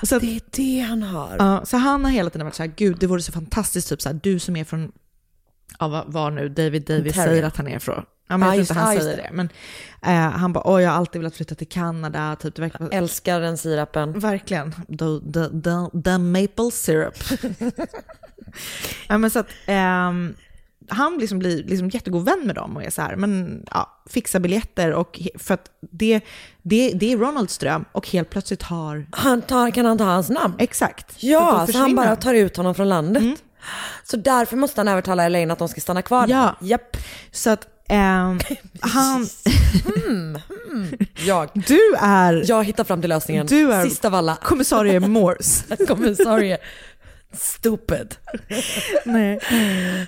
Så, att, Det är det han har. ja, så han har hela tiden varit så här, gud det vore så fantastiskt, typ så här, du som är från, ja, vad- var nu David Davis Ontario. säger att han är från. Men Ja, jag tror inte han just säger det. det. Men eh, han bara, oj jag har alltid velat flytta till Kanada, typ det verkar Älskar den sirapen. Verkligen. The, the, the, the maple syrup. ja, men så att, ehm, han liksom blir liksom jättegod vän med dem och är så här, men ja, fixar biljetter och för att det, det, det är Ronalds dröm och helt plötsligt har, Han tar, kan han ta hans namn? exakt. Ja, då så han bara tar ut honom från landet. Så därför måste han övertala Elaine att de ska stanna kvar. Ja. Japp. Så att ehm, han, Jag. du är Jag hittar fram till lösningen. Du är- Sist av alla. kommissarie Morse. Kommissarie. Stupid. Nej.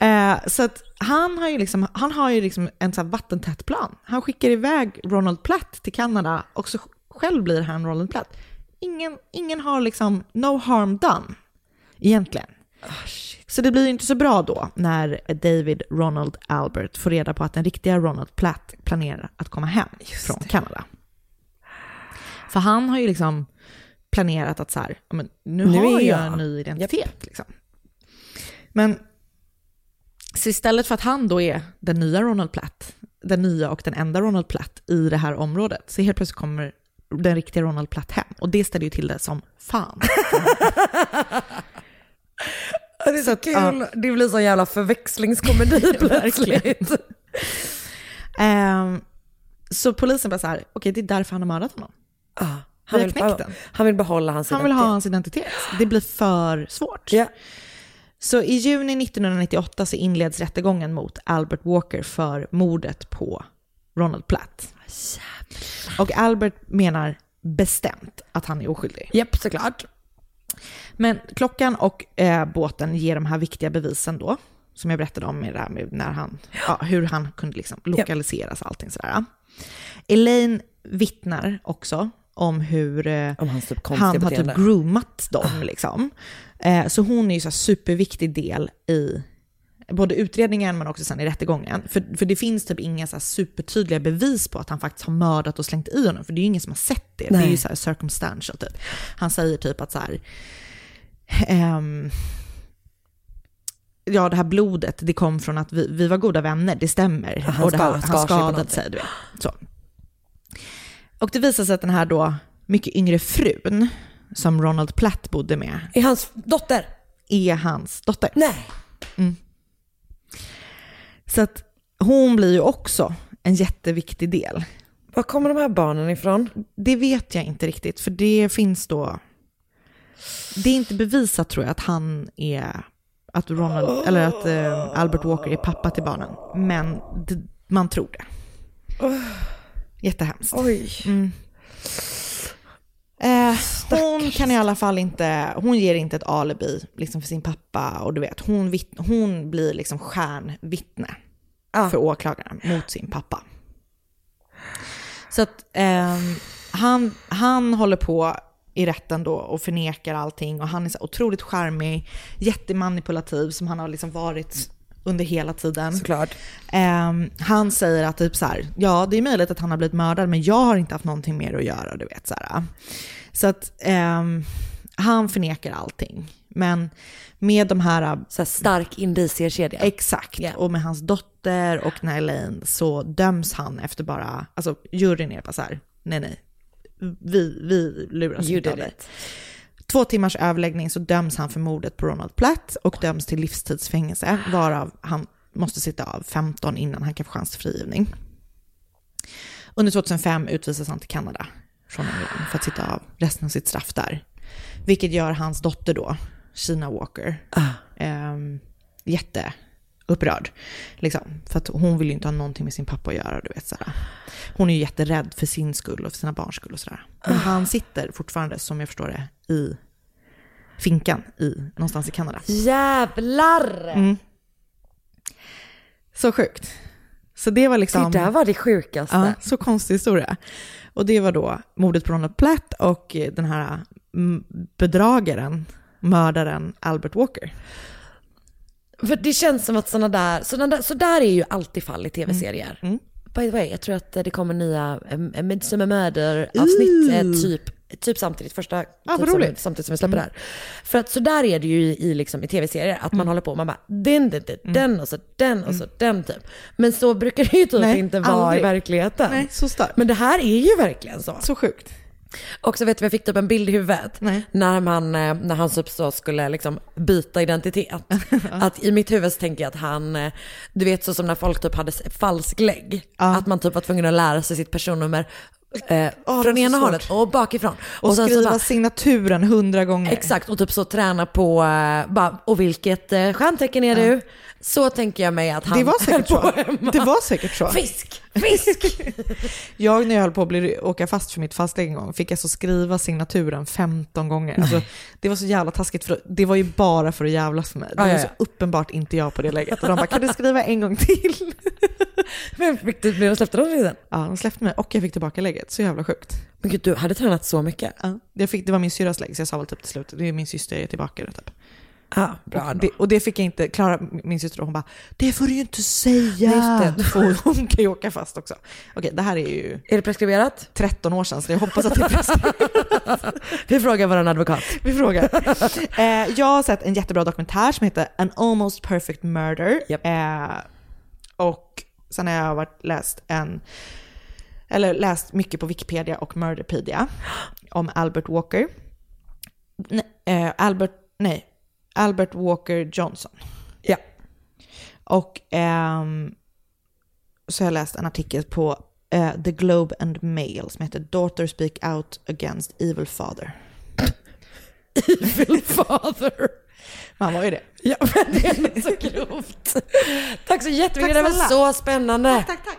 Eh, så att han har ju liksom, han har ju liksom en så vattentät plan. Han skickar iväg Ronald Platt till Kanada och så själv blir han Ronald Platt. Ingen, ingen har liksom no harm done, egentligen. Så det blir ju inte så bra då när David Ronald Albert får reda på att den riktiga Ronald Platt planerar att komma hem från Kanada. För han har ju liksom planerat att så här, men nu, Nu har jag jag- en ny identitet. Liksom. Men så istället för att han då är den nya Ronald Platt, den nya och den enda Ronald Platt i det här området, så helt plötsligt kommer den riktiga Ronald Platt hem. Och det ställer ju till det som fan. Det är så kul. Det blir sån jävla förväxlingskomedi plötsligt. Ehm, så polisen bara så här, okej det är därför han har mördat honom. Ah, han, vill, den. han vill behålla hans Han vill ha identitet. hans identitet. Det blir för svårt. Ja. Så i juni 1998 så inleds rättegången mot Albert Walker för mordet på Ronald Platt. Och Albert menar bestämt att han är oskyldig. Japp, såklart. Men klockan och eh, båten ger de här viktiga bevisen då, som jag berättade om med det här med när han, ja, hur han kunde liksom lokaliseras och allting sådär. Elaine vittnar också om hur eh, Om hans typ han har typ groomat dem. Liksom. Eh, så hon är ju här superviktig del i både utredningen men också sen i rättegången. För, för det finns typ inga så supertydliga bevis på att han faktiskt har mördat och slängt i honom. För det är ju ingen som har sett det. Det är Nej. ju så här circumstantial typ. Han säger typ att så här, ehm, ja det här blodet, det kom från att vi, vi var goda vänner, det stämmer. Han och det här, han skadade sig, du vet. Så. Och det visar sig att den här då mycket yngre frun som Ronald Platt bodde med Är hans dotter? är hans dotter. Nej. Så att hon blir ju också en jätteviktig del. Var kommer de här barnen ifrån? Det vet jag inte riktigt, för det finns då... Det är inte bevisat tror jag att han är... Att Ronald, eller att eh, Albert Walker är pappa till barnen. Men det, man tror det. Jättehemskt. Oj. Eh, hon kan i alla fall inte, hon ger inte ett alibi liksom för sin pappa och du vet, hon, vitt, hon blir liksom stjärnvittne Ah. för åklagaren mot sin pappa. Så att ehm, han, han håller på i rätten då och förnekar allting och han är så otroligt charmig, jättemanipulativ som han har liksom varit under hela tiden. Såklart. Ehm, han säger att typ så här, ja det är möjligt att han har blivit mördad men jag har inte haft någonting mer att göra, du vet så här. Så att ehm, han förnekar allting. Men med de här, Så här stark indiciekedja. exakt, Ja. och med hans dotter och när Elaine så döms han efter bara, alltså juryn är bara så här, nej nej, vi, vi luras You inte av dig. Två timmars överläggning så döms han för mordet på Ronald Platt och döms till livstidsfängelse, varav han måste sitta av 15 innan han kan få chans till frigivning. Under 2005 utvisas han till Kanada från England för att sitta av resten av sitt straff där. Vilket gör hans dotter då, Sheena Walker, ehm, jätteupprörd. Liksom, för att hon vill ju inte ha någonting med sin pappa att göra. Du vet, sådär. Hon är ju jätterädd för sin skull och för sina barns skull och sådär. Men han sitter fortfarande, som jag förstår det, i finkan i, någonstans i Kanada. Jävlar! Mm. Så sjukt. Så det var liksom... Det där var det sjukaste. Ja, så konstig historia. Och det var då mordet på Ronald Platt och den här mm, bedragaren, mördaren Albert Walker. För det känns som att sådana där, sådana där, så där är ju alltid fall i tv-serier. Mm. By the way, jag tror att det kommer nya Midsommar Murder-avsnitt eh, typ, typ samtidigt, första vad typ som, samtidigt som vi släpper det här. För att så där är det ju i, i, liksom, i tv-serier, att man håller på, man bara den, den, den, den och så den och så den typ. Men så brukar det ju typ Nej, inte vara i verkligheten. Nej, så starkt. Men det här är ju verkligen så. Så sjukt. Och så vet du, jag fick typ en bild i huvudet Nej. när, man, eh, när han typ så skulle liksom byta identitet. att i mitt huvud så tänker jag att han, eh, du vet så som när folk typ hade s- falsk lägg. Ja. Att man typ var tvungen att lära sig sitt personnummer eh, det från så ena hållet och bakifrån. Och, så skriva bara- signaturen hundra gånger. Exakt, och typ så träna på, eh, bara, och vilket eh, stjärntecken är du? Så tänker jag mig att han Det var säkert så. hemma. Det var säkert så. Fisk, fisk! Jag när jag höll på att bli, åka fast för mitt fastlägg en gång fick jag så skriva signaturen 15 gånger. Alltså, det var så jävla taskigt för det var ju bara för att jävlas med mig. Det var så uppenbart inte jag på det läget. Och de bara, kan du skriva en gång till? Men fick du, släppte de dig sen? Ja, de släppte mig och jag fick tillbaka lägget. Så jävla sjukt. Men gud, du hade tränat så mycket. Ja. Jag fick, det var min syrras lägg så jag sa väl typ till slut, det är min syster, jag är tillbaka. Typ. Ja, bra och, det, och det fick jag inte, Klara, min syster, hon bara, det får du ju inte säga. Det. För hon kan ju åka fast också. Okej, det här är ju Är det preskriberat? 13 år sedan så jag hoppas att det är preskriberat. Vi frågar vår advokat. Vi frågar. Eh, jag har sett en jättebra dokumentär som heter An Almost Perfect Murder. Japp. Eh, och sen har jag varit, läst en, eller läst mycket på Wikipedia och Murderpedia om Albert Walker. Nej, eh, Albert, nej, Albert Walker Johnson. Ja. Och ehm, så har jag läst en artikel på eh, The Globe and Mail som heter Daughter Speak Out Against Evil Father. Evil father. Man var ju det. Ja, men det är så grovt. Tack så jättemycket, Tack det var så spännande. Tack, tack.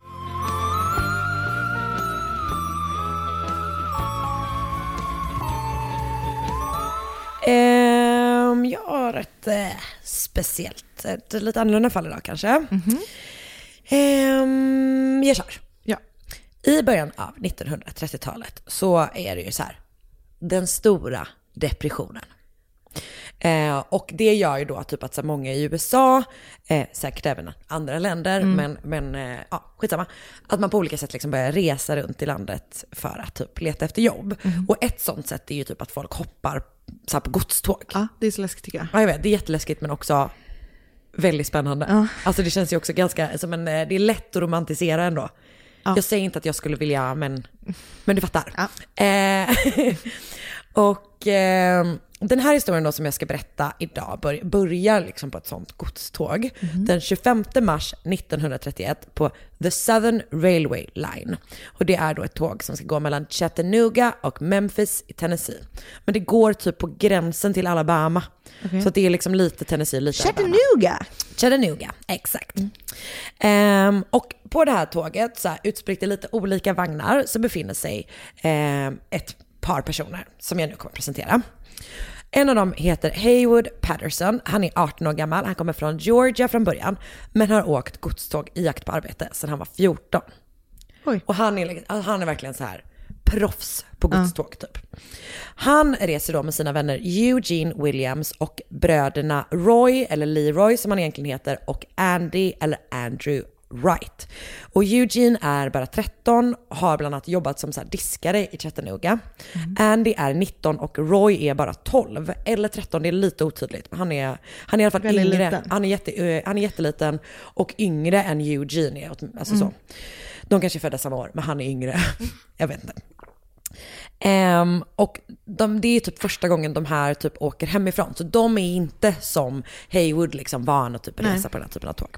Ehm, jag har ett eh, speciellt, ett lite annorlunda fall idag kanske. Ehm, jag kör. Ja. I början av 1930-talet så är det ju så här, den stora depressionen. Eh, och det gör ju då typ att så många i USA, eh, säkert även andra länder, men, men eh, ja, skitsamma. Att man på olika sätt liksom börjar resa runt i landet för att typ leta efter jobb. Och ett sånt sätt är ju typ att folk hoppar så på godståg. Ja, det är så läskigt tycker jag. Ja, jag vet, det är jätteläskigt men också väldigt spännande. Ja. Alltså det känns ju också ganska, som en, eh, det är lätt att romantisera ändå. Ja. Jag säger inte att jag skulle vilja, men, men du fattar. Ja. Eh, och eh, den här historien då som jag ska berätta idag bör, börjar liksom på ett sånt godståg. Den 25 mars 1931 på The Southern Railway Line. Och det är då ett tåg som ska gå mellan Chattanooga och Memphis i Tennessee. Men det går typ på gränsen till Alabama. Så att det är liksom lite Tennessee, lite Alabama. Chattanooga! Chattanooga, exakt. Ehm, och på det här tåget, så här, utspritt i lite olika vagnar, så befinner sig ehm, ett par personer som jag nu kommer presentera. En av dem heter Haywood Patterson. Han är 18 år gammal. Han kommer från Georgia från början, men har åkt godståg i jakt på arbete sedan han var 14. Oj. Och han är, liksom- alltså, han är verkligen så här proffs på godståg typ. Han reser då med sina vänner Eugene Williams och bröderna Roy, eller Leroy som han egentligen heter, och Andy eller Andrew Wright. Och Eugene är bara 13, har bland annat jobbat som så diskare i Chattanooga. Andy är 19 och Roy är bara 12. Eller 13, det är lite otydligt. Han är, han är i alla fall Väldigt yngre. liten. Han är, jätte, eh, han är jätteliten och yngre än Eugene är. Alltså Mm. så. De kanske är födda samma år, men han är yngre. Jag vet inte. Ehm, och de, det är typ första gången de här typ åker hemifrån. Så de är inte som Haywood liksom van att typ Nej. resa på den här typen av tåg.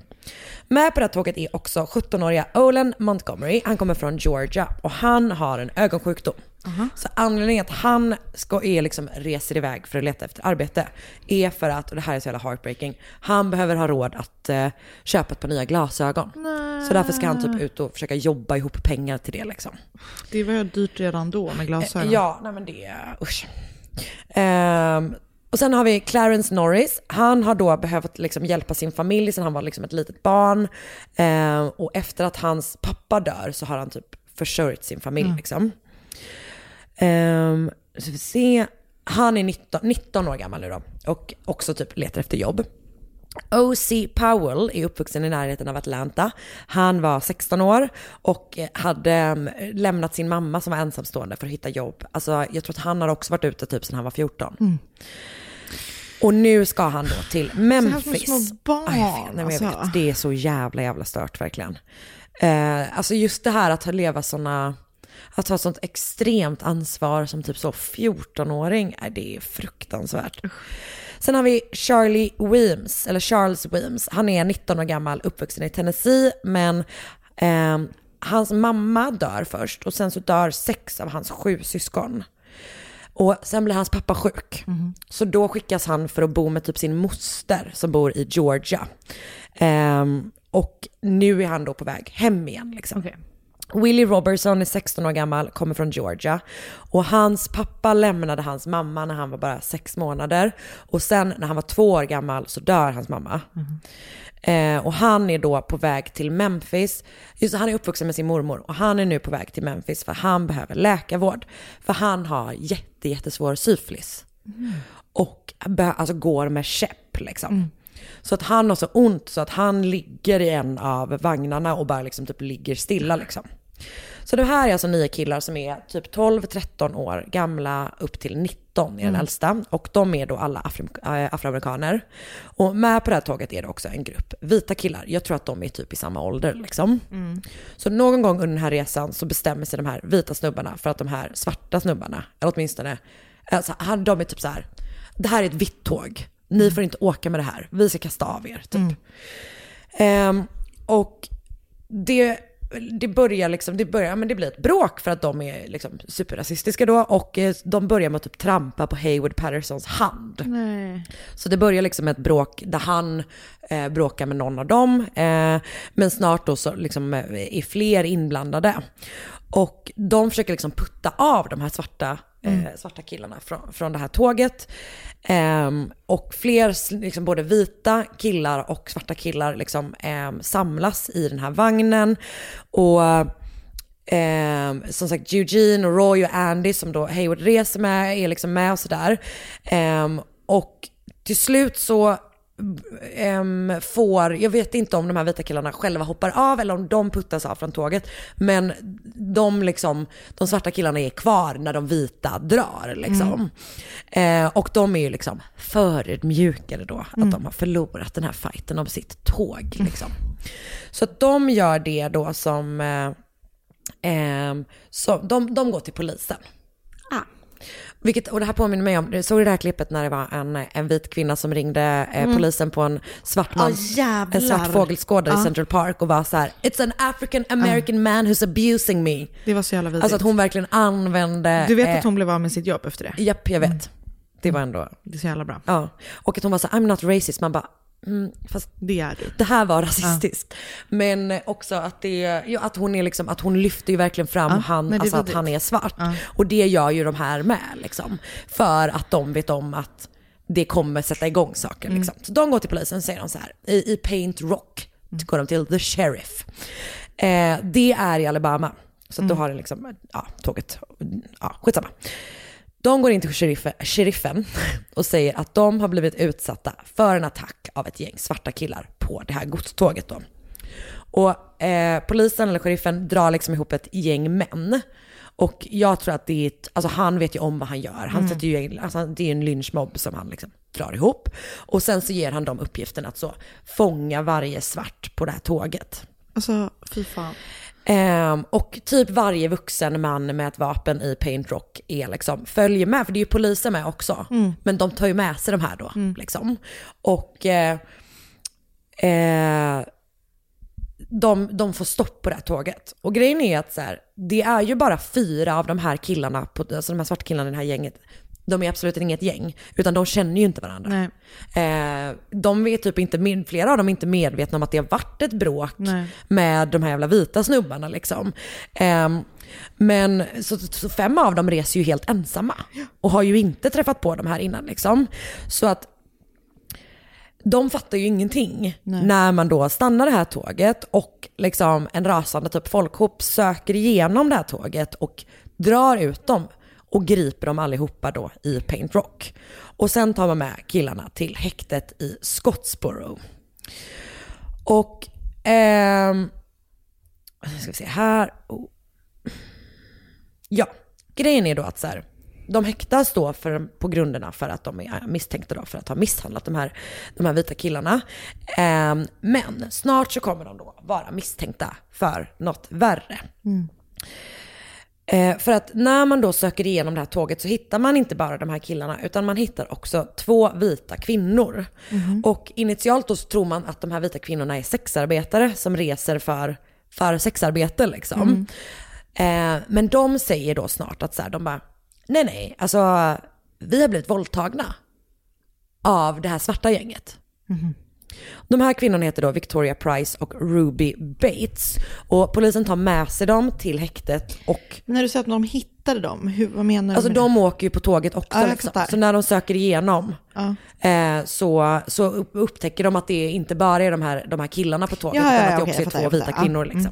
Med på det här tåget är också 17-åriga Olen Montgomery. Han kommer från Georgia och han har en ögonsjukdom. Så anledningen att han ska, är liksom, reser iväg för att leta efter arbete är för att, och det här är så jävla heartbreaking, han behöver ha råd att eh, köpa ett par nya glasögon. Så därför ska han typ ut och försöka jobba ihop pengar till det liksom. Det var ju dyrt redan då med glasögon. Ja, nej men det, usch. Ehm, och sen har vi Clarence Norris. Han har då behövt liksom hjälpa sin familj sedan han var liksom ett litet barn. Ehm, och efter att hans pappa dör så har han typ försörjt sin familj Mm. liksom. Um, så vi se. Han är 19, 19 år gammal nu då och också typ letar efter jobb. O.C. Powell är uppvuxen i närheten av Atlanta. Han var 16 år och hade em, lämnat sin mamma som var ensamstående för att hitta jobb. Alltså jag tror att han har också varit ute typ sedan han var 14. Mm. Och nu ska han då till Memphis. Så här små barn, vet, nej, alltså. vet. Det är så jävla jävla stört verkligen. Eh, alltså just det här att leva såna, att ha sånt extremt ansvar som typ så 14-åring, nej, det är fruktansvärt. Sen har vi Charlie Weems, eller Charles Weems. Han är 19 år gammal, uppvuxen i Tennessee, men ehm, hans mamma dör först och sen så dör sex av hans sju syskon. Och sen blir hans pappa sjuk. Så då skickas han för att bo med typ sin moster som bor i Georgia. Ehm, och nu är han då på väg hem igen liksom. Willie Robertson är 16 år gammal, kommer från Georgia. Och hans pappa lämnade hans mamma när han var bara sex månader. Och sen när han var två år gammal så dör hans mamma. Eh, och han är då på väg till Memphis. Just han är uppvuxen med sin mormor och han är nu på väg till Memphis för han behöver läkarvård. För han har jätte, jättesvår syfilis. Och be- alltså går med käpp liksom. Så att han har så ont så att han ligger i en av vagnarna och bara liksom typ ligger stilla liksom. Så det här är alltså nio killar som är typ 12-13 år gamla upp till 19 är den Mm. äldsta. Och de är då alla äh, afroamerikaner. Och med på det här tåget är det också en grupp vita killar. Jag tror att de är typ i samma ålder liksom. Mm. Så någon gång under den här resan så bestämmer sig de här vita snubbarna för att de här svarta snubbarna, eller åtminstone, alltså, de är typ så här, det här är ett vitt tåg. Ni får inte åka med det här. Vi ska kasta av er typ. Mm. Ehm, och det, det börjar liksom, det börjar, men det blir ett bråk för att de är liksom superrasistiska då och eh, de börjar med att typ trampa på Haywood Pattersons hand. Nej. Så det börjar liksom med ett bråk där han eh, bråkar med någon av dem. Eh, men snart då så liksom eh, är fler inblandade. Och de försöker liksom putta av de här svarta, eh, Mm. svarta killarna från, från det här tåget. Ehm, och fler, liksom både vita killar och svarta killar liksom ehm, samlas i den här vagnen. Och Ehm, som sagt, Eugene och Roy och Andy som då Hayward reser med är liksom med och sådär. Ehm, och till slut så ehm, får, jag vet inte om de här vita killarna själva hoppar av eller om de puttas av från tåget. Men de, liksom, de svarta killarna är kvar när de vita drar. Liksom. Eh, och de är ju liksom förödmjukade då, att Mm. de har förlorat den här fighten om sitt tåg. Liksom. Så att de gör det då som, eh, ehm, så de, de går till polisen. Vilket, och det här påminner mig om, såg du det här klippet när det var en, en vit kvinna som ringde eh, Mm. polisen på en svart man, jävlar. en svart fågelskådare Ja. i Central Park och var så här: It's an African American man who's abusing me. Det var så jävla vidrigt. Alltså att hon verkligen använde... Du vet eh, att hon blev av med sitt jobb efter det? Japp, jag vet. Det var ändå... Det är så jävla bra. Ja. Och att hon var så här, I'm not racist. Man bara, mm, fast det är du. Det här var rasistiskt. Men också att, det, ja, att, hon är liksom, att hon lyfter ju verkligen fram Ja, han, alltså att det. han är svart. Ja. Och det gör ju de här med liksom. För att de vet om att det kommer sätta igång saker. Mm. Liksom. Så de går till polisen och säger de så här, i, i Paint Rock Mm. går de till The Sheriff. Eh, det är i Alabama. Så Mm. har den liksom, ja, tåget, ja, skitsamma. De går in till sheriffen, sheriffen och säger att de har blivit utsatta för en attack av ett gäng svarta killar på det här godståget då. Och eh, polisen eller sheriffen drar liksom ihop ett gäng män. Och jag tror att det är, ett, alltså han vet ju om vad han gör. Han Mm. sätter ju, alltså det är en lynchmobb som han liksom drar ihop. Och sen så ger han dem uppgiften att så fånga varje svart på det här tåget. Alltså, fy fan. Ehm, och typ varje vuxen man med ett vapen i Paint Rock är liksom, följer med, för det är ju poliser med också. Mm. Men de tar ju med sig de här då. Liksom. Och eh, eh, de, de får stopp på det här tåget. Och grejen är att så här, det är ju bara fyra av de här killarna, på, alltså de här svartkillarna i det här gänget, de är absolut inget gäng, utan de känner ju inte varandra. Nej. Eh, de vet typ inte, med- flera av dem är inte medvetna om att det har varit ett bråk Nej. med de här jävla vita snubbarna liksom. Ehm, men så, så fem av dem reser ju helt ensamma och har ju inte träffat på de här innan liksom. Så att de fattar ju ingenting när man då stannar det här tåget och liksom en rasande typ folkhop söker igenom det här tåget och drar ut dem och griper dem allihopa då i Paint Rock. Och sen tar man med killarna till häktet i Scottsboro. Och, eh, ska vi se här. Oh. Ja, grejen är då att så här, de häktas då för, på grunderna för att de är misstänkta då för att ha misshandlat de här, de här vita killarna. Eh, men snart så kommer de då vara misstänkta för något värre. Mm. Eh, för att när man då söker igenom det här tåget så hittar man inte bara de här killarna utan man hittar också två vita kvinnor. Och initialt då så tror man att de här vita kvinnorna är sexarbetare som reser för, för sexarbete liksom. Eh, men de säger då snart att så här, de bara, nej nej, alltså vi har blivit våldtagna av det här svarta gänget. De här kvinnorna heter då Victoria Price och Ruby Bates. Och polisen tar med sig dem till häktet och Men när du säger att de hittade dem, hur, vad menar du Alltså det? de åker ju på tåget också Ja, liksom. Så när de söker igenom Ja. eh, så, så upp- upptäcker de att det inte bara är de här, de här killarna på tåget Ja, utan att det också jag är två vita kvinnor liksom.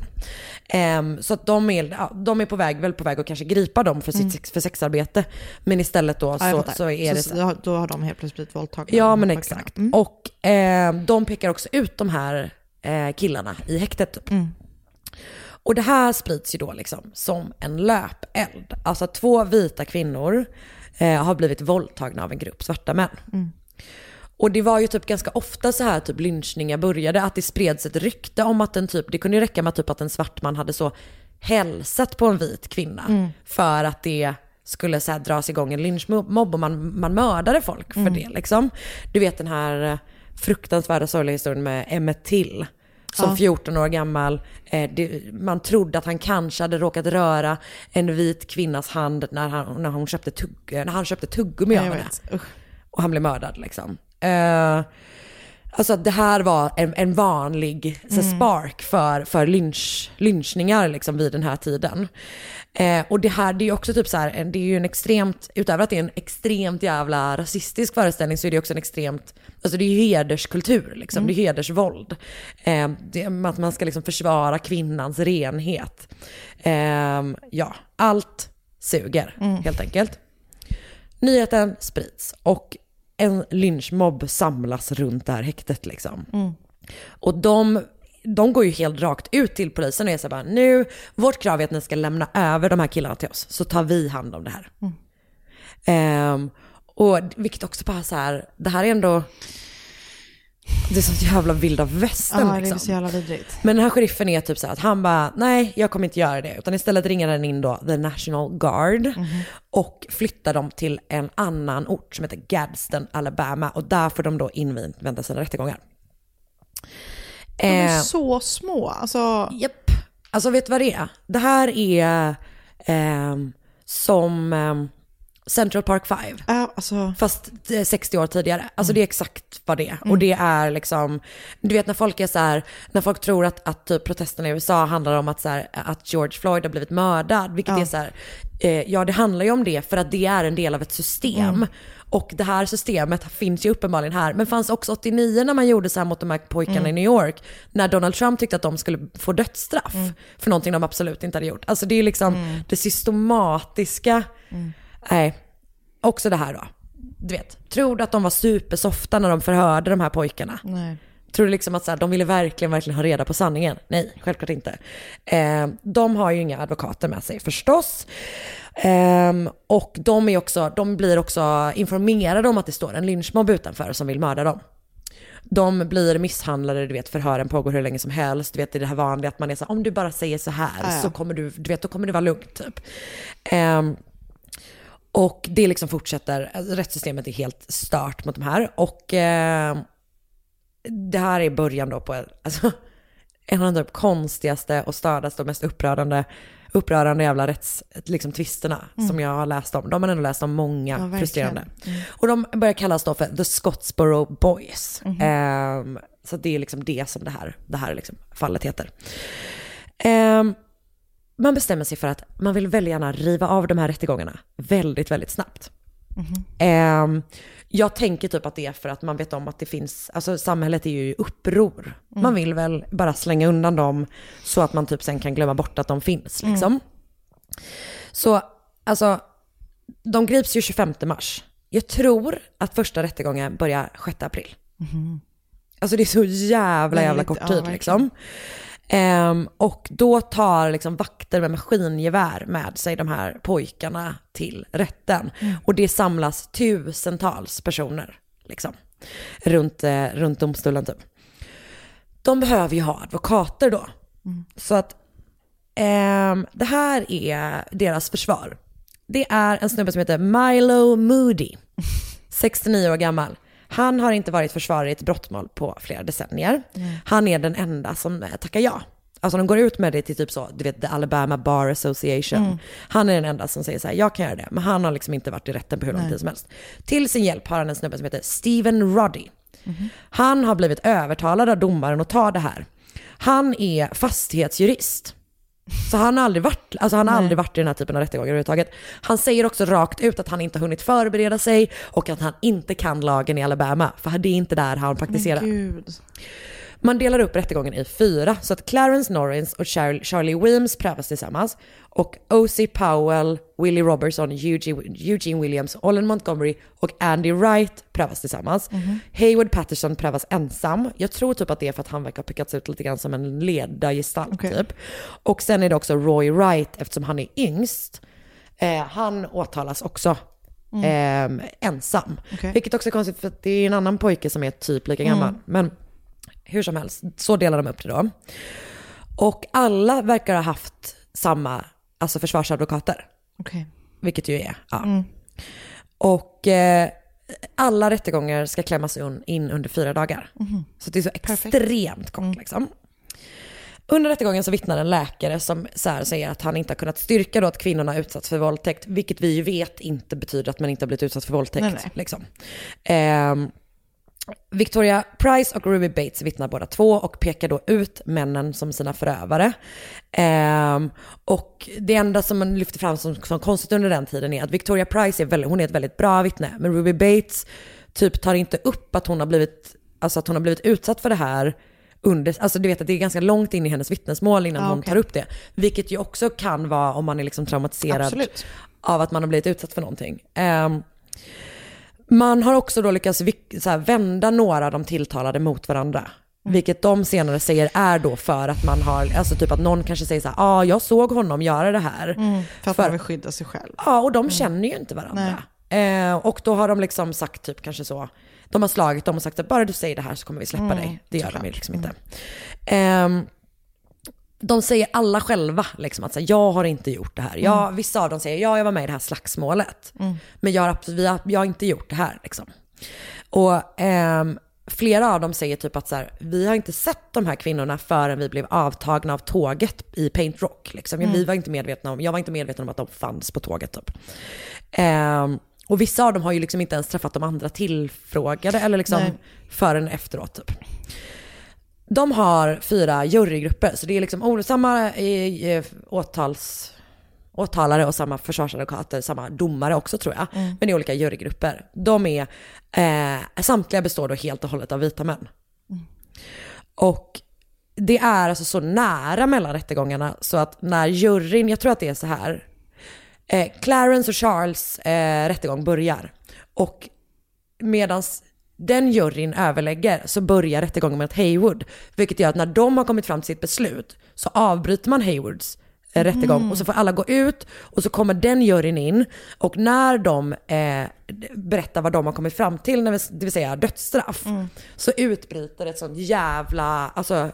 Ehm, så att de är, de är på väg, väl på väg att kanske gripa dem för, sitt, Mm. för sexarbete. Men istället då så, så är det så, då har- de helt plötsligt blivit våldtagna. Ja men exakt. Mm. Och eh, de pekar också ut de här eh, killarna i häktet. Typ. Mm. Och det här sprids ju då liksom som en löpeld. Alltså två vita kvinnor eh, har blivit våldtagna av en grupp svarta män. Mm. Och det var ju typ ganska ofta så här typ lynchningar började, att det spreds ett rykte om att en typ, det kunde ju räcka med typ att en svart man hade så hälsat på en vit kvinna Mm. för att det skulle så här dras igång en lynchmobb och man, man mördade folk för Mm. det liksom. Du vet den här fruktansvärda sorgliga historien med Emmett Till. Som Ja. 14 år gammal, eh, det, man trodde att han kanske hade råkat röra en vit kvinnas hand när han, när hon köpte, tugg, när han köpte tuggummi av henne. Och han blev mördad liksom. Eh, alltså det här var en, en vanlig så, Mm. spark för, för lynch, lynchningar liksom vid den här tiden. Eh, och det här, det är ju också typ så här, det är ju en extremt, utöver att det är en extremt jävla rasistisk föreställning så är det också en extremt, alltså det är ju hederskultur liksom, Mm. det är hedersvåld. Eh, det, att man ska liksom försvara kvinnans renhet. Eh, ja, allt suger Mm. helt enkelt. Nyheten sprids och en lynchmobb samlas runt det här häktet liksom. Mm. Och de, de går ju helt rakt ut till polisen och är så bara, nu, vårt krav är att ni ska lämna över de här killarna till oss, så tar vi hand om det här. Mm. Ehm, och vilket också bara så här, det här är ändå, det är sånt jävla vilda västern Ja, det är liksom. så jävla vidrigt. Men den här sheriffen är typ så här att han bara, nej jag kommer inte göra det. Utan istället ringer han in då the National Guard Mhm. och flyttar dem till en annan ort som heter Gadsden, Alabama. Och där får de då invänta sina rättegångar. De är Eh, så små. Alltså, Japp. Alltså vet du vad det är? Det här är ehm, som ehm, Central Park 5. ja, alltså, Fast det är 60 år tidigare. Alltså Mm. det är exakt vad det är. Och det är liksom, du vet när folk är så här, när folk tror att, att typ protesterna i USA handlar om att, så här, att George Floyd har blivit mördad. Vilket Ja. är så här, eh, ja det handlar ju om det för att det är en del av ett system. Mm. Och det här systemet finns ju uppenbarligen här, men fanns också 89 när man gjorde så här mot de här pojkarna Mm. i New York. När Donald Trump tyckte att de skulle få dödsstraff Mm. för någonting de absolut inte hade gjort. Alltså det är liksom det systematiska. Mm. Nej, också det här då. Du vet, tror du att de var supersofta när de förhörde de här pojkarna? nej. Tror du liksom att så här, de ville verkligen, verkligen ha reda på sanningen? Nej, självklart inte. Eh, de har ju inga advokater med sig förstås. Ehm, och de, är också, de blir också informerade om att det står en lynchmobb utanför som vill mörda dem. De blir misshandlade, du vet förhören pågår hur länge som helst. Du vet det är det här vanliga att man är så här, om du bara säger så här Ja, ja. så kommer du, du vet då kommer det vara lugnt typ. Ehm, och det liksom fortsätter, alltså, rättssystemet är helt stört mot de här. Och eh, det här är början då på alltså, en av de typ konstigaste och stördaste och mest upprörande, upprörande jävla liksom, tvisterna Mm. som jag har läst om. De har ändå läst om många Ja, frustrerande. Mm. Och de börjar kallas då för The Scottsboro Boys. Mhm. Ehm, så det är liksom det som det här, det här liksom fallet heter. Ehm, man bestämmer sig för att man vill väldigt gärna riva av de här rättegångarna väldigt, väldigt snabbt. Ehm, jag tänker typ att det är för att man vet om att det finns, alltså samhället är ju i uppror. Mm. Man vill väl bara slänga undan dem så att man typ sen kan glömma bort att de finns Mm. liksom. Så alltså, de grips ju 25 mars. Jag tror att första rättegången börjar 6 april. Alltså det är så jävla jävla kort tid liksom. Ehm, och då tar liksom vakter med maskingevär med sig de här pojkarna till rätten. Mm. Och det samlas tusentals personer liksom, runt, eh, runt domstolen typ. De behöver ju ha advokater då. Mm. Så att ehm, det här är deras försvar. Det är en snubbe som heter Milo Moody, 69 år gammal. Han har inte varit försvarare i ett brottmål på flera decennier. Han är den enda som eh, tackar ja. Alltså de går ut med det till typ så, du vet the Alabama Bar Association. Mm. Han är den enda som säger så här, jag kan göra det. Men han har liksom inte varit i rätten på hur lång tid som helst. Till sin hjälp har han en snubbe som heter Steven Roddy. Han har blivit övertalad av domaren att ta det här. Han är fastighetsjurist. Så han har aldrig varit, alltså han har aldrig varit i den här typen av rättegångar överhuvudtaget. Han säger också rakt ut att han inte har hunnit förbereda sig och att han inte kan lagen i Alabama. För det är inte där han praktiserar. Man delar upp rättegången i fyra, så att Clarence Norris och Char- Charlie Williams prövas tillsammans. Och O.C. Powell, Willie Robertson, Eugene, Eugene Williams, Olin Montgomery och Andy Wright prövas tillsammans. Hayward Patterson prövas ensam. Jag tror typ att det är för att han verkar ha pickats ut lite grann som en ledargestalt typ. Och sen är det också Roy Wright, eftersom han är yngst. Eh, han åtalas också Mm. eh, ensam. Okej. Vilket också är konstigt för det är en annan pojke som är typ lika gammal. Mm. Men hur som helst, så delar de upp det då. Och alla verkar ha haft samma alltså försvarsadvokater. Okej. Vilket ju är, ja. Mm. Och eh, alla rättegångar ska klämmas in under fyra dagar. Mhm. Så det är så extremt kort liksom. Under rättegången så vittnar en läkare som så här säger att han inte har kunnat styrka då att kvinnorna utsatts för våldtäkt, vilket vi ju vet inte betyder att man inte har blivit utsatt för våldtäkt. Nej, nej. Liksom. Ehm, Victoria Price och Ruby Bates vittnar båda två och pekar då ut männen som sina förövare. Ehm, och det enda som man lyfter fram som, som konstigt under den tiden är att Victoria Price är, väldigt, hon är ett väldigt bra vittne, men Ruby Bates typ tar inte upp att hon har blivit, alltså att hon har blivit utsatt för det här under, alltså du vet att det är ganska långt in i hennes vittnesmål innan Ja, hon tar upp det. Vilket ju också kan vara om man är liksom traumatiserad Absolut. av att man har blivit utsatt för någonting. Ehm, man har också då lyckats vända några av de tilltalade mot varandra. Mm. Vilket de senare säger är då för att man har, alltså typ att någon kanske säger så här, ja ah, jag såg honom göra det här. Mm, för att man vill skydda sig själv. Ja, och de känner ju inte varandra. Eh, och då har de liksom sagt typ kanske så, de har slagit dem och sagt att bara du säger det här så kommer vi släppa Mm, dig. Det gör de såklart. ju liksom inte. Ehm, de säger alla själva liksom att så här, jag har inte gjort det här. Jag, Mm. Vissa av dem säger ja, jag var med i det här slagsmålet. Mm. Men jag har, vi har, jag har inte gjort det här liksom. Och ehm, flera av dem säger typ att så här, vi har inte sett de här kvinnorna förrän vi blev avtagna av tåget i Paint Rock. Liksom. Vi Mm. var inte medvetna om, jag var inte medveten om att de fanns på tåget typ. Ehm, och vissa av dem har ju liksom inte ens träffat de andra tillfrågade eller liksom Nej. förrän efteråt typ. De har fyra jurygrupper, så det är liksom samma eh, eh, åtals, åtalare och samma försvarsadvokater, samma domare också tror jag. Mm. Men det är olika jurygrupper. De är, eh, samtliga består då helt och hållet av vita män. Och det är alltså så nära mellan rättegångarna så att när juryn, jag tror att det är så här, eh, Clarence och Charles eh, rättegång börjar. Och medans den juryn överlägger så börjar rättegången med ett Haywood. Vilket gör att när de har kommit fram till sitt beslut så avbryter man Haywoods eh, rättegång Mm. och så får alla gå ut och så kommer den juryn in och när de eh, berättar vad de har kommit fram till, det vill säga dödsstraff, Mm. så utbryter ett sånt jävla, alltså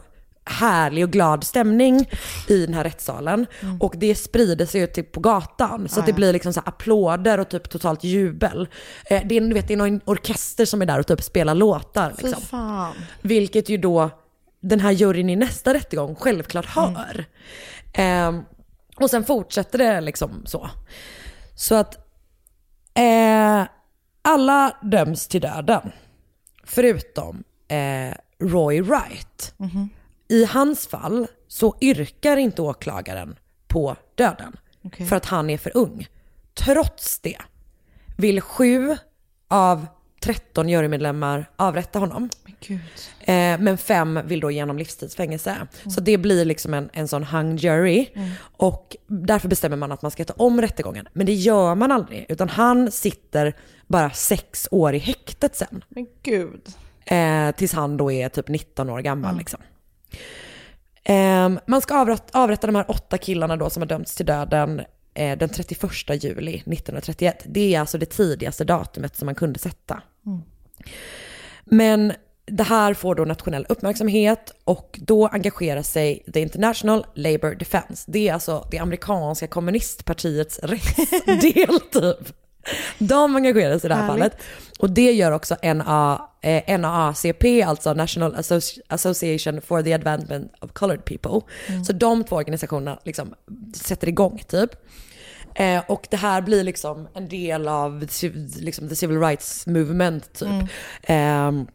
härlig och glad stämning i den här rättssalen. Och det sprider sig ut typ på gatan. Så Ah, det ja. blir liksom så applåder och typ totalt jubel. Eh, det, är, du vet, det är någon orkester som är där och typ spelar låtar. Liksom. fan. Vilket ju då den här juryn i nästa rättegång självklart hör. Ehm, och sen fortsätter det liksom så. Så att eh, alla döms till döden. Förutom eh, Roy Wright. I hans fall så yrkar inte åklagaren på döden. Okej. För att han är för ung. Trots det vill sju av 13 jurymedlemmar avrätta honom. Eh, men fem vill då genom livstidsfängelse. Så det blir liksom en, en sån hung jury. Mm. Och därför bestämmer man att man ska ta om rättegången. Men det gör man aldrig. Utan han sitter bara sex år i häktet sen. Men gud. Eh, tills han då är typ 19 år gammal. Liksom. Eh, man ska avrätta, avrätta de här åtta killarna då som har dömts till döden eh, den 31 juli 1931. Det är alltså det tidigaste datumet som man kunde sätta. Mm. Men det här får då nationell uppmärksamhet och då engagerar sig The International Labour Defense. Det är alltså det amerikanska kommunistpartiets rättsdel typ. De engagerar sig i det här Härligt. fallet. Och det gör också NA, eh, NAACP, alltså National Associ- Association for the Advancement of Colored People. Mm. Så de två organisationerna liksom sätter igång typ. Eh, och det här blir liksom en del av liksom, the civil rights movement typ. Ehm,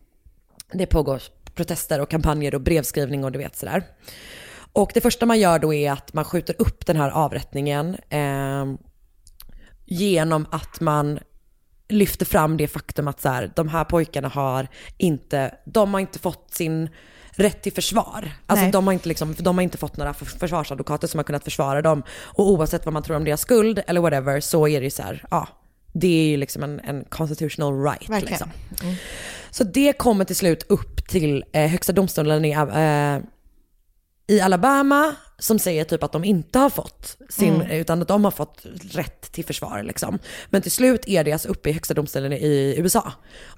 det pågår protester och kampanjer och brevskrivning och du vet sådär. Och det första man gör då är att man skjuter upp den här avrättningen ehm, genom att man lyfter fram det faktum att så här, de här pojkarna har inte, de har inte fått sin rätt till försvar. Alltså Nej. de har, inte liksom, de har inte fått några för- försvarsadvokater som har kunnat försvara dem. Och oavsett vad man tror om deras skuld eller whatever så är det ju så här, ja, det är ju liksom en, en constitutional right. Liksom. Så det kommer till slut upp till eh, högsta domstolen i, eh, i Alabama som säger typ att de inte har fått sin, Mm. utan att de har fått rätt till försvar liksom. Men till slut är det alltså uppe i högsta domstolen i USA.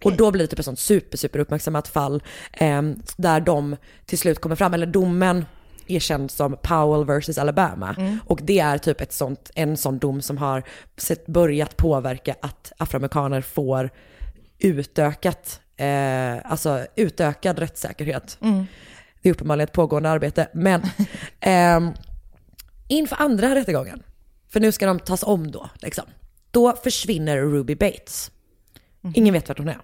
Och då blir det typ ett sånt super, super uppmärksammat fall eh, där de till slut kommer fram, eller domen är känd som Powell vs Alabama. Mm. Och det är typ ett sånt, en sån dom som har sett, börjat påverka att afroamerikaner får utökat, eh, alltså utökad rättssäkerhet. Mm. Det är uppenbarligen ett pågående arbete. Men ehm, inför andra rättegången, för nu ska de tas om då, liksom, då försvinner Ruby Bates. Ingen vet vart hon är.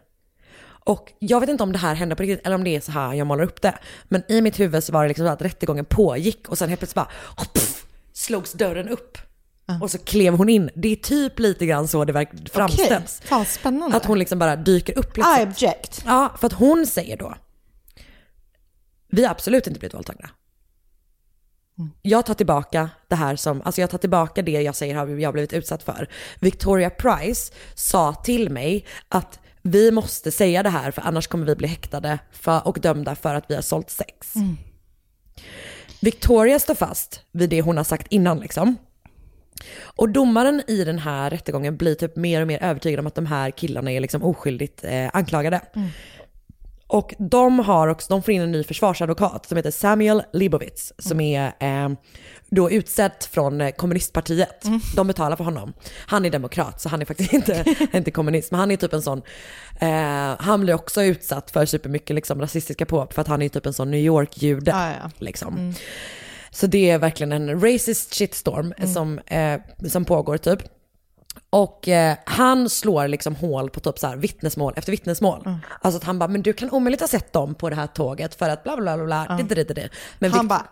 Och jag vet inte om det här hände på riktigt eller om det är så här jag målar upp det. Men i mitt huvud så var det liksom så att rättegången pågick och sen helt plötsligt bara oh, pff, slogs dörren upp. Och så klev hon in. Det är typ lite grann så det framställs. Okej. Fan spännande. Att hon liksom bara dyker upp plötsligt. I object. Ja, för att hon säger då, vi har absolut inte blivit våldtagna. Jag tar tillbaka det här som, alltså jag tar tillbaka det jag säger har jag blivit utsatt för. Victoria Price sa till mig att vi måste säga det här för annars kommer vi bli häktade för, och dömda för att vi har sålt sex. Victoria står fast vid det hon har sagt innan liksom. Och domaren i den här rättegången blir typ mer och mer övertygad om att de här killarna är liksom oskyldigt eh, anklagade. Och de har också, de får in en ny försvarsadvokat som heter Samuel Leibovitz som är eh, då utsedd från eh, kommunistpartiet. De betalar för honom. Han är demokrat så han är faktiskt inte, inte kommunist men han är typ en sån, eh, han blir också utsatt för supermycket liksom rasistiska påhopp för att han är typ en sån New York-jude. Ah, ja. liksom. Så det är verkligen en racist shitstorm som, eh, som pågår typ. Och eh, han slår liksom hål på typ så här vittnesmål efter vittnesmål. Alltså att han bara, men du kan omöjligt ha sett dem på det här tåget för att bla bla bla bla. Ja. Det, det, det, det. Men Han bara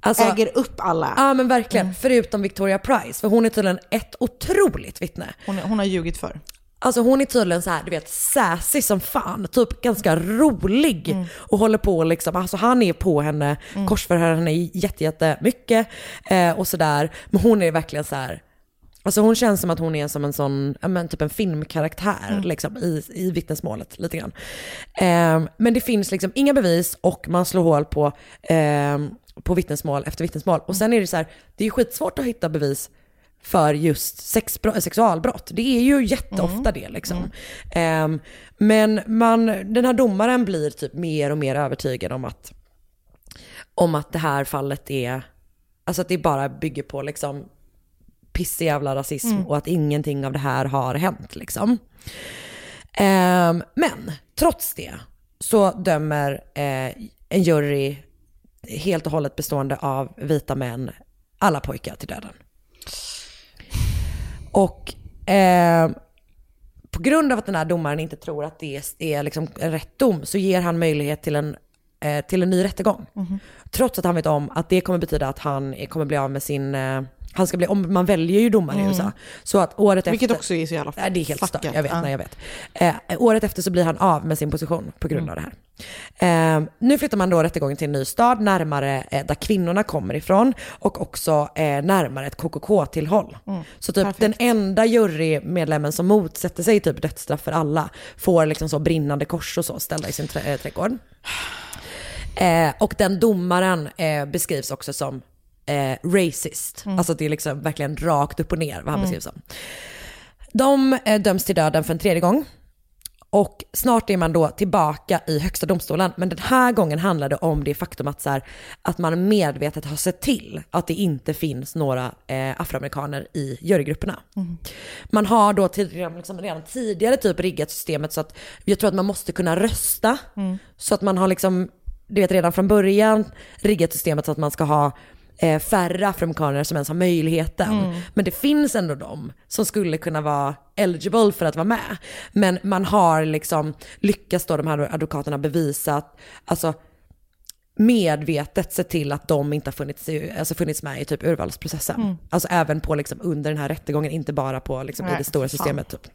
alltså, äger upp alla. Ja men verkligen, förutom Victoria Price. För hon är tydligen ett otroligt vittne. Hon, hon har ljugit för. Alltså hon är tydligen så här, du vet, sassy som fan. Typ ganska rolig. Och håller på liksom, alltså han är på henne, korsförhör henne jätte, jättemycket eh, och sådär. Men hon är verkligen så här, Alltså hon känns som att hon är som en sån, men typ en filmkaraktär Mm. liksom i, i vittnesmålet lite grann. Ehm, men det finns liksom inga bevis och man slår hål på, ehm, på vittnesmål efter vittnesmål. Och sen är det så här, det är skitsvårt att hitta bevis för just sexbro- sexualbrott. Det är ju jätteofta det liksom. Ehm, men man, den här domaren blir typ mer och mer övertygad om att, om att det här fallet är, alltså att det bara bygger på liksom pissig jävla rasism Mm. och att ingenting av det här har hänt liksom. Ehm, men trots det så dömer eh, en jury helt och hållet bestående av vita män alla pojkar till döden. Och eh, på grund av att den här domaren inte tror att det är liksom en rätt dom så ger han möjlighet till en, eh, till en ny rättegång. Mhm. Trots att han vet om att det kommer betyda att han kommer bli av med sin, eh, han ska bli, om man väljer ju domare i Mm. USA. Så att året Vilket efter, också är så jävla Nej, det är helt fuckat. stört, jag vet, Ja. nej, jag vet. Eh, året efter så blir han av med sin position på grund Mm. av det här. Eh, nu flyttar man då rättegången till en ny stad, närmare eh, där kvinnorna kommer ifrån och också eh, närmare ett KKK-tillhåll. Mm. Så typ Perfekt. den enda jurymedlemmen som motsätter sig typ dödsstraff för alla får liksom så brinnande kors och så ställda i sin trä- eh, trädgård. Eh, och den domaren eh, beskrivs också som eh, racist. Mm. Alltså det är liksom verkligen rakt upp och ner vad han Mm. beskrivs som. De eh, döms till döden för en tredje gång. Och snart är man då tillbaka i högsta domstolen. Men den här gången handlar det om det faktum att, så här, att man medvetet har sett till att det inte finns några eh, afroamerikaner i jurygrupperna. Mm. Man har då tidigare, liksom redan tidigare typ riggat systemet så att jag tror att man måste kunna rösta. Mm. Så att man har liksom, du vet redan från början riggat systemet så att man ska ha eh, färre afroamerikaner som ens har möjligheten. Mm. Men det finns ändå de som skulle kunna vara eligible för att vara med. Men man har liksom lyckats då de här advokaterna bevisa att, alltså medvetet se till att de inte har funnits, i, alltså funnits med i typ urvalsprocessen. Mm. Alltså även på liksom under den här rättegången, inte bara på liksom i Nej, det stora fan. systemet. Typ.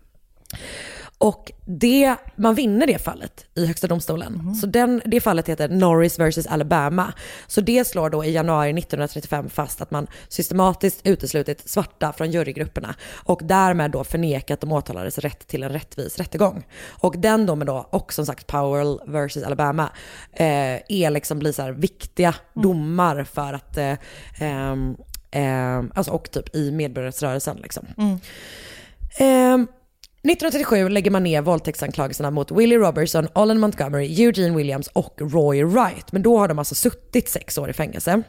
Och det, man vinner det fallet i högsta domstolen. Mhm. Så den, det fallet heter Norris vs Alabama. Så det slår då i januari 1935 fast att man systematiskt uteslutit svarta från jurygrupperna och därmed då förnekat de åtalades rätt till en rättvis rättegång. Och den domen då, och som sagt Powell vs Alabama, eh, är liksom blir så viktiga domar för att, eh, ehm, ehm, alltså och typ i medborgarrättsrörelsen liksom. Mm. Ehm, 1937 lägger man ner våldtäktsanklagelserna mot Willie Robertson, Olin Montgomery, Eugene Williams och Roy Wright. Men då har de alltså suttit sex år i fängelse.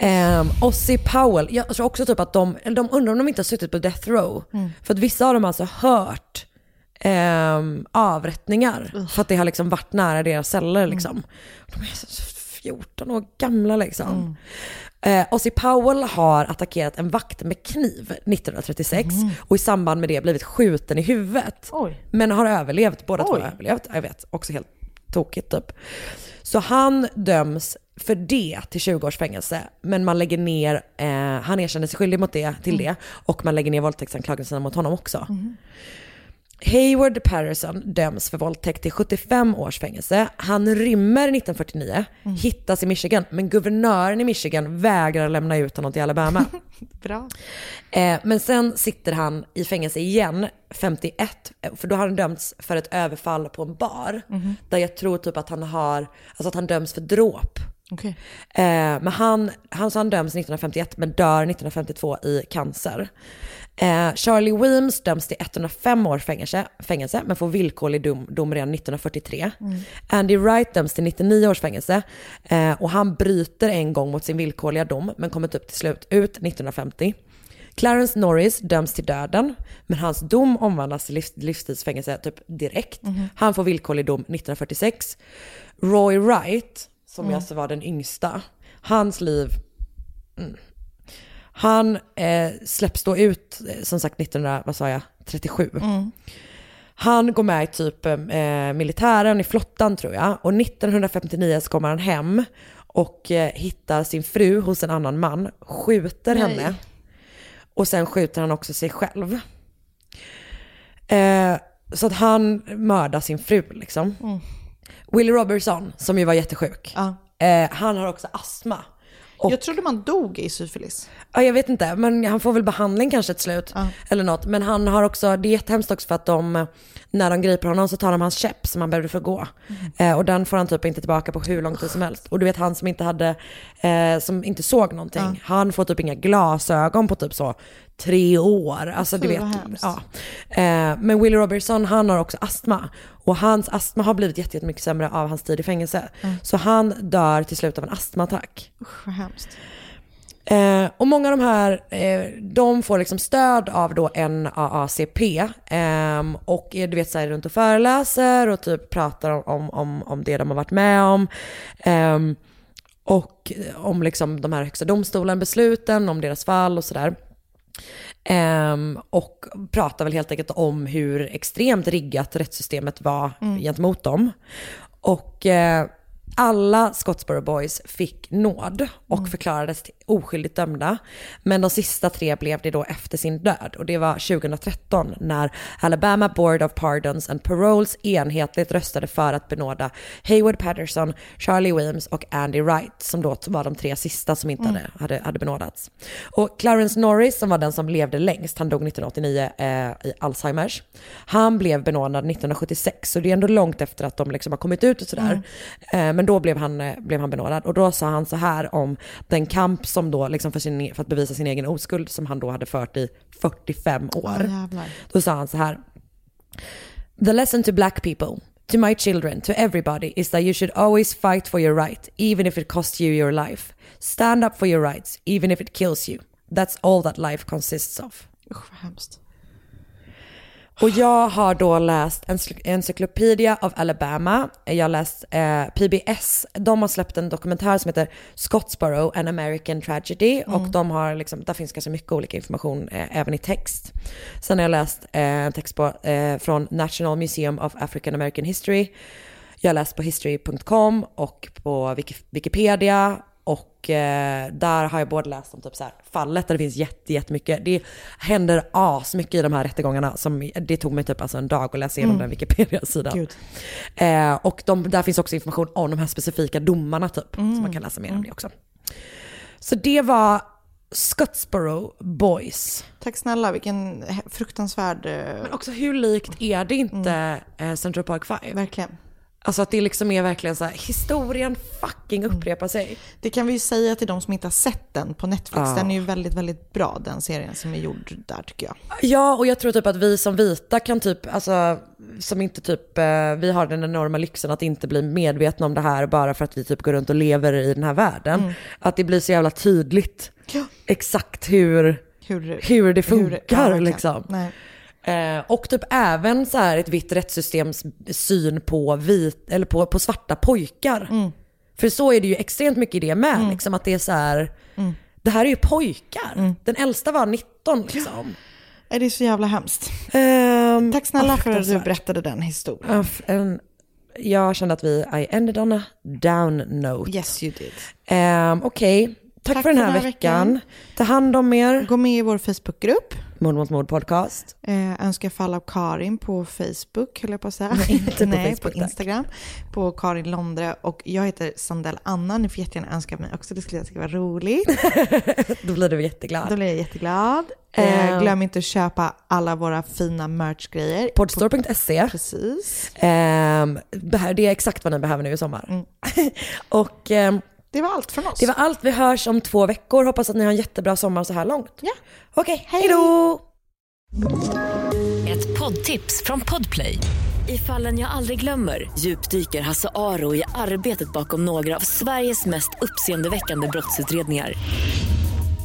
Um, Ossie Powell, jag tror också typ att de, eller de undrar om de inte har suttit på death row. Mm. För att vissa har alltså hört ehm, avrättningar. För att det har liksom varit nära deras celler liksom. De är så 14 år gamla liksom. Eh, Ossie Powell har attackerat en vakt med kniv 1936 och i samband med det blivit skjuten i huvudet. Oj. Men har överlevt, båda två Oj. har överlevt. Jag vet, också helt tokigt typ. Så han döms för det till 20 års fängelse, men man lägger ner, eh, han erkänner sig skyldig mot det, till Mm. det, och man lägger ner våldtäktsanklagelserna mot honom också. Hayward Patterson döms för våldtäkt till 75 års fängelse. Han rymmer 1949, Mm. hittas i Michigan, men guvernören i Michigan vägrar lämna ut honom till Alabama. Bra. Eh, men sen sitter han i fängelse igen, 51, eh, för då har han dömts för ett överfall på en bar. Mhm. Där jag tror typ att han har, alltså att han döms för dråp. Okej. Eh, men han, han, så han döms 1951 men dör 1952 i cancer. Eh, Charlie Weems döms till 105 års fängelse, fängelse men får villkorlig dom, dom redan 1943. Mm. Andy Wright döms till 99 års fängelse eh, och han bryter en gång mot sin villkorliga dom men kommer upp till slut ut 1950. Clarence Norris döms till döden, men hans dom omvandlas till livs, livstidsfängelse typ direkt. Mhm. Han får villkorlig dom 1946. Roy Wright, som Mm. alltså var den yngsta, hans liv... Mm. Han eh, släpps då ut, eh, som sagt 1900, vad sa jag, 37. Mm. Han går med i typ eh, militären, i flottan tror jag. Och 1959 så kommer han hem och eh, hittar sin fru hos en annan man, skjuter Nej. henne. Och sen skjuter han också sig själv. Eh, så att han mördar sin fru liksom. Mm. Willie Robertson, som ju var jättesjuk, Ja. eh, han har också astma. Jag trodde man dog i syfilis. Ja, jag vet inte, men han får väl behandling kanske till slut. Eller något. Men han har också, det är jättehemskt också för att de, när de griper honom så tar de hans käpp som han behövde för att gå. Eh, och den får han typ inte tillbaka på hur lång tid som helst. Och du vet han som inte hade, eh, som inte såg någonting, Ja. han får typ inga glasögon på typ så tre år. Alltså du vet. Ja. Eh, men Willie Robertson han har också astma. Och hans astma har blivit jätte- jättemycket sämre av hans tid i fängelse. Så han dör till slut av en astmaattack. Usch vad hemskt. Eh, och många av de här, eh, de får liksom stöd av då NAACP. ehm, och är, du vet så här runt och föreläser och typ pratar om, om, om, om det de har varit med om. Ehm, och om liksom de här högsta domstolen besluten, om deras fall och sådär. Ehm, och pratar väl helt enkelt om hur extremt riggat rättssystemet var Mm. gentemot dem. Och eh, alla Scottsboro Boys fick nåd och Mm. förklarades oskyldigt dömda. Men de sista tre blev det då efter sin död. Och det var 2013 när Alabama Board of Pardons and Paroles enhetligt röstade för att benåda Hayward Patterson, Charlie Williams och Andy Wright som då var de tre sista som inte Mm. hade, hade, hade benådats. Och Clarence Norris som var den som levde längst, han dog 1989 eh, i Alzheimers. Han blev benådad 1976 så det är ändå långt efter att de liksom har kommit ut och sådär. Eh, men då blev han, eh, blev han benådad och då sa han så här om den kamp som då liksom för, sin, för att bevisa sin egen oskuld som han då hade fört i 45 år. Jävlar. Då sa han så här. The lesson to black people, to my children, to everybody is that you should always fight for your right, even if it costs you your life. Stand up for your rights, even if it kills you. That's all that life consists of. Usch vad hemskt. Och jag har då läst Encycl- Encyclopedia of Alabama. Jag har läst eh, PBS. De har släppt en dokumentär som heter Scottsboro, an American Tragedy. Och Mm. de har liksom, där finns ganska mycket olika information eh, även i text. Sen har jag läst eh, en text på, eh, från National Museum of African American History. Jag har läst på history.com och på Wiki- Wikipedia. Och eh, där har jag både läst om typ så här, fallet där det finns jätte, jättemycket. Det händer asmycket i de här rättegångarna. Som, det tog mig typ alltså en dag att läsa igenom Mm. den Wikipedia-sidan. Eh, och de, där finns också information om de här specifika domarna typ. Mm. Så man kan läsa mer om det också. Så det var Scottsboro Boys. Tack snälla, vilken fruktansvärd... eh, Men också hur likt är det inte eh, Central Park 5? Verkligen. Alltså att det liksom är verkligen så här, historien fucking Mm. upprepar sig. Det kan vi ju säga till de som inte har sett den på Netflix. Ja. Den är ju väldigt, väldigt bra den serien som är gjord där tycker jag. Ja, och jag tror typ att vi som vita kan typ, alltså som inte typ, eh, vi har den enorma lyxen att inte bli medvetna om det här bara för att vi typ går runt och lever i den här världen. Mm. Att det blir så jävla tydligt exakt hur, Hur, hur det funkar ja, verkligen. liksom. Nej. Eh, och typ även så här ett vitt rättssystems syn på, vit, eller på, på svarta pojkar. Mm. För så är det ju extremt mycket i det med, liksom att det är så här, Mm. det här är ju pojkar. Den äldsta var 19 liksom. Nej, Det är så jävla hemskt. Ehm, Tack snälla ja, för att du berättade den historien. Ja, en- Jag kände att vi, I ended on a down note. Yes you did. Ehm, Okej, tack, för den här, veckan. Ta hand om er. Gå med i vår Facebookgrupp. Mord mot mord podcast. Eh, önskar fall av Karin på Facebook, höll jag på att säga. Nej, inte på Nej, Facebook, på tack. Instagram. På Karin Londre. Och jag heter Sandell Anna. Ni får jättegärna önska mig också. Det skulle jag tycka var roligt. Då blir du jätteglad. Då blir jag jätteglad. Eh, Eh. glöm inte att köpa alla våra fina merchgrejer. Podstore.se. Precis. Ehm, det här- är exakt vad ni behöver nu i sommar. och ehm, Det var allt från oss. det var allt. Vi hörs om två veckor. Hoppas att ni har en jättebra sommar så här långt. Ja. Okej, hej då! Ett poddtips från Podplay. I fallen jag aldrig glömmer djupdyker Hasse Aro i arbetet bakom några av Sveriges mest uppseendeväckande brottsutredningar.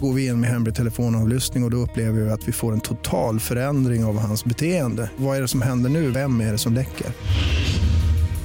Går vi in med hemlig telefonavlyssning och, och då upplever vi att vi får en total förändring av hans beteende. Vad är det som händer nu? Vem är det som läcker?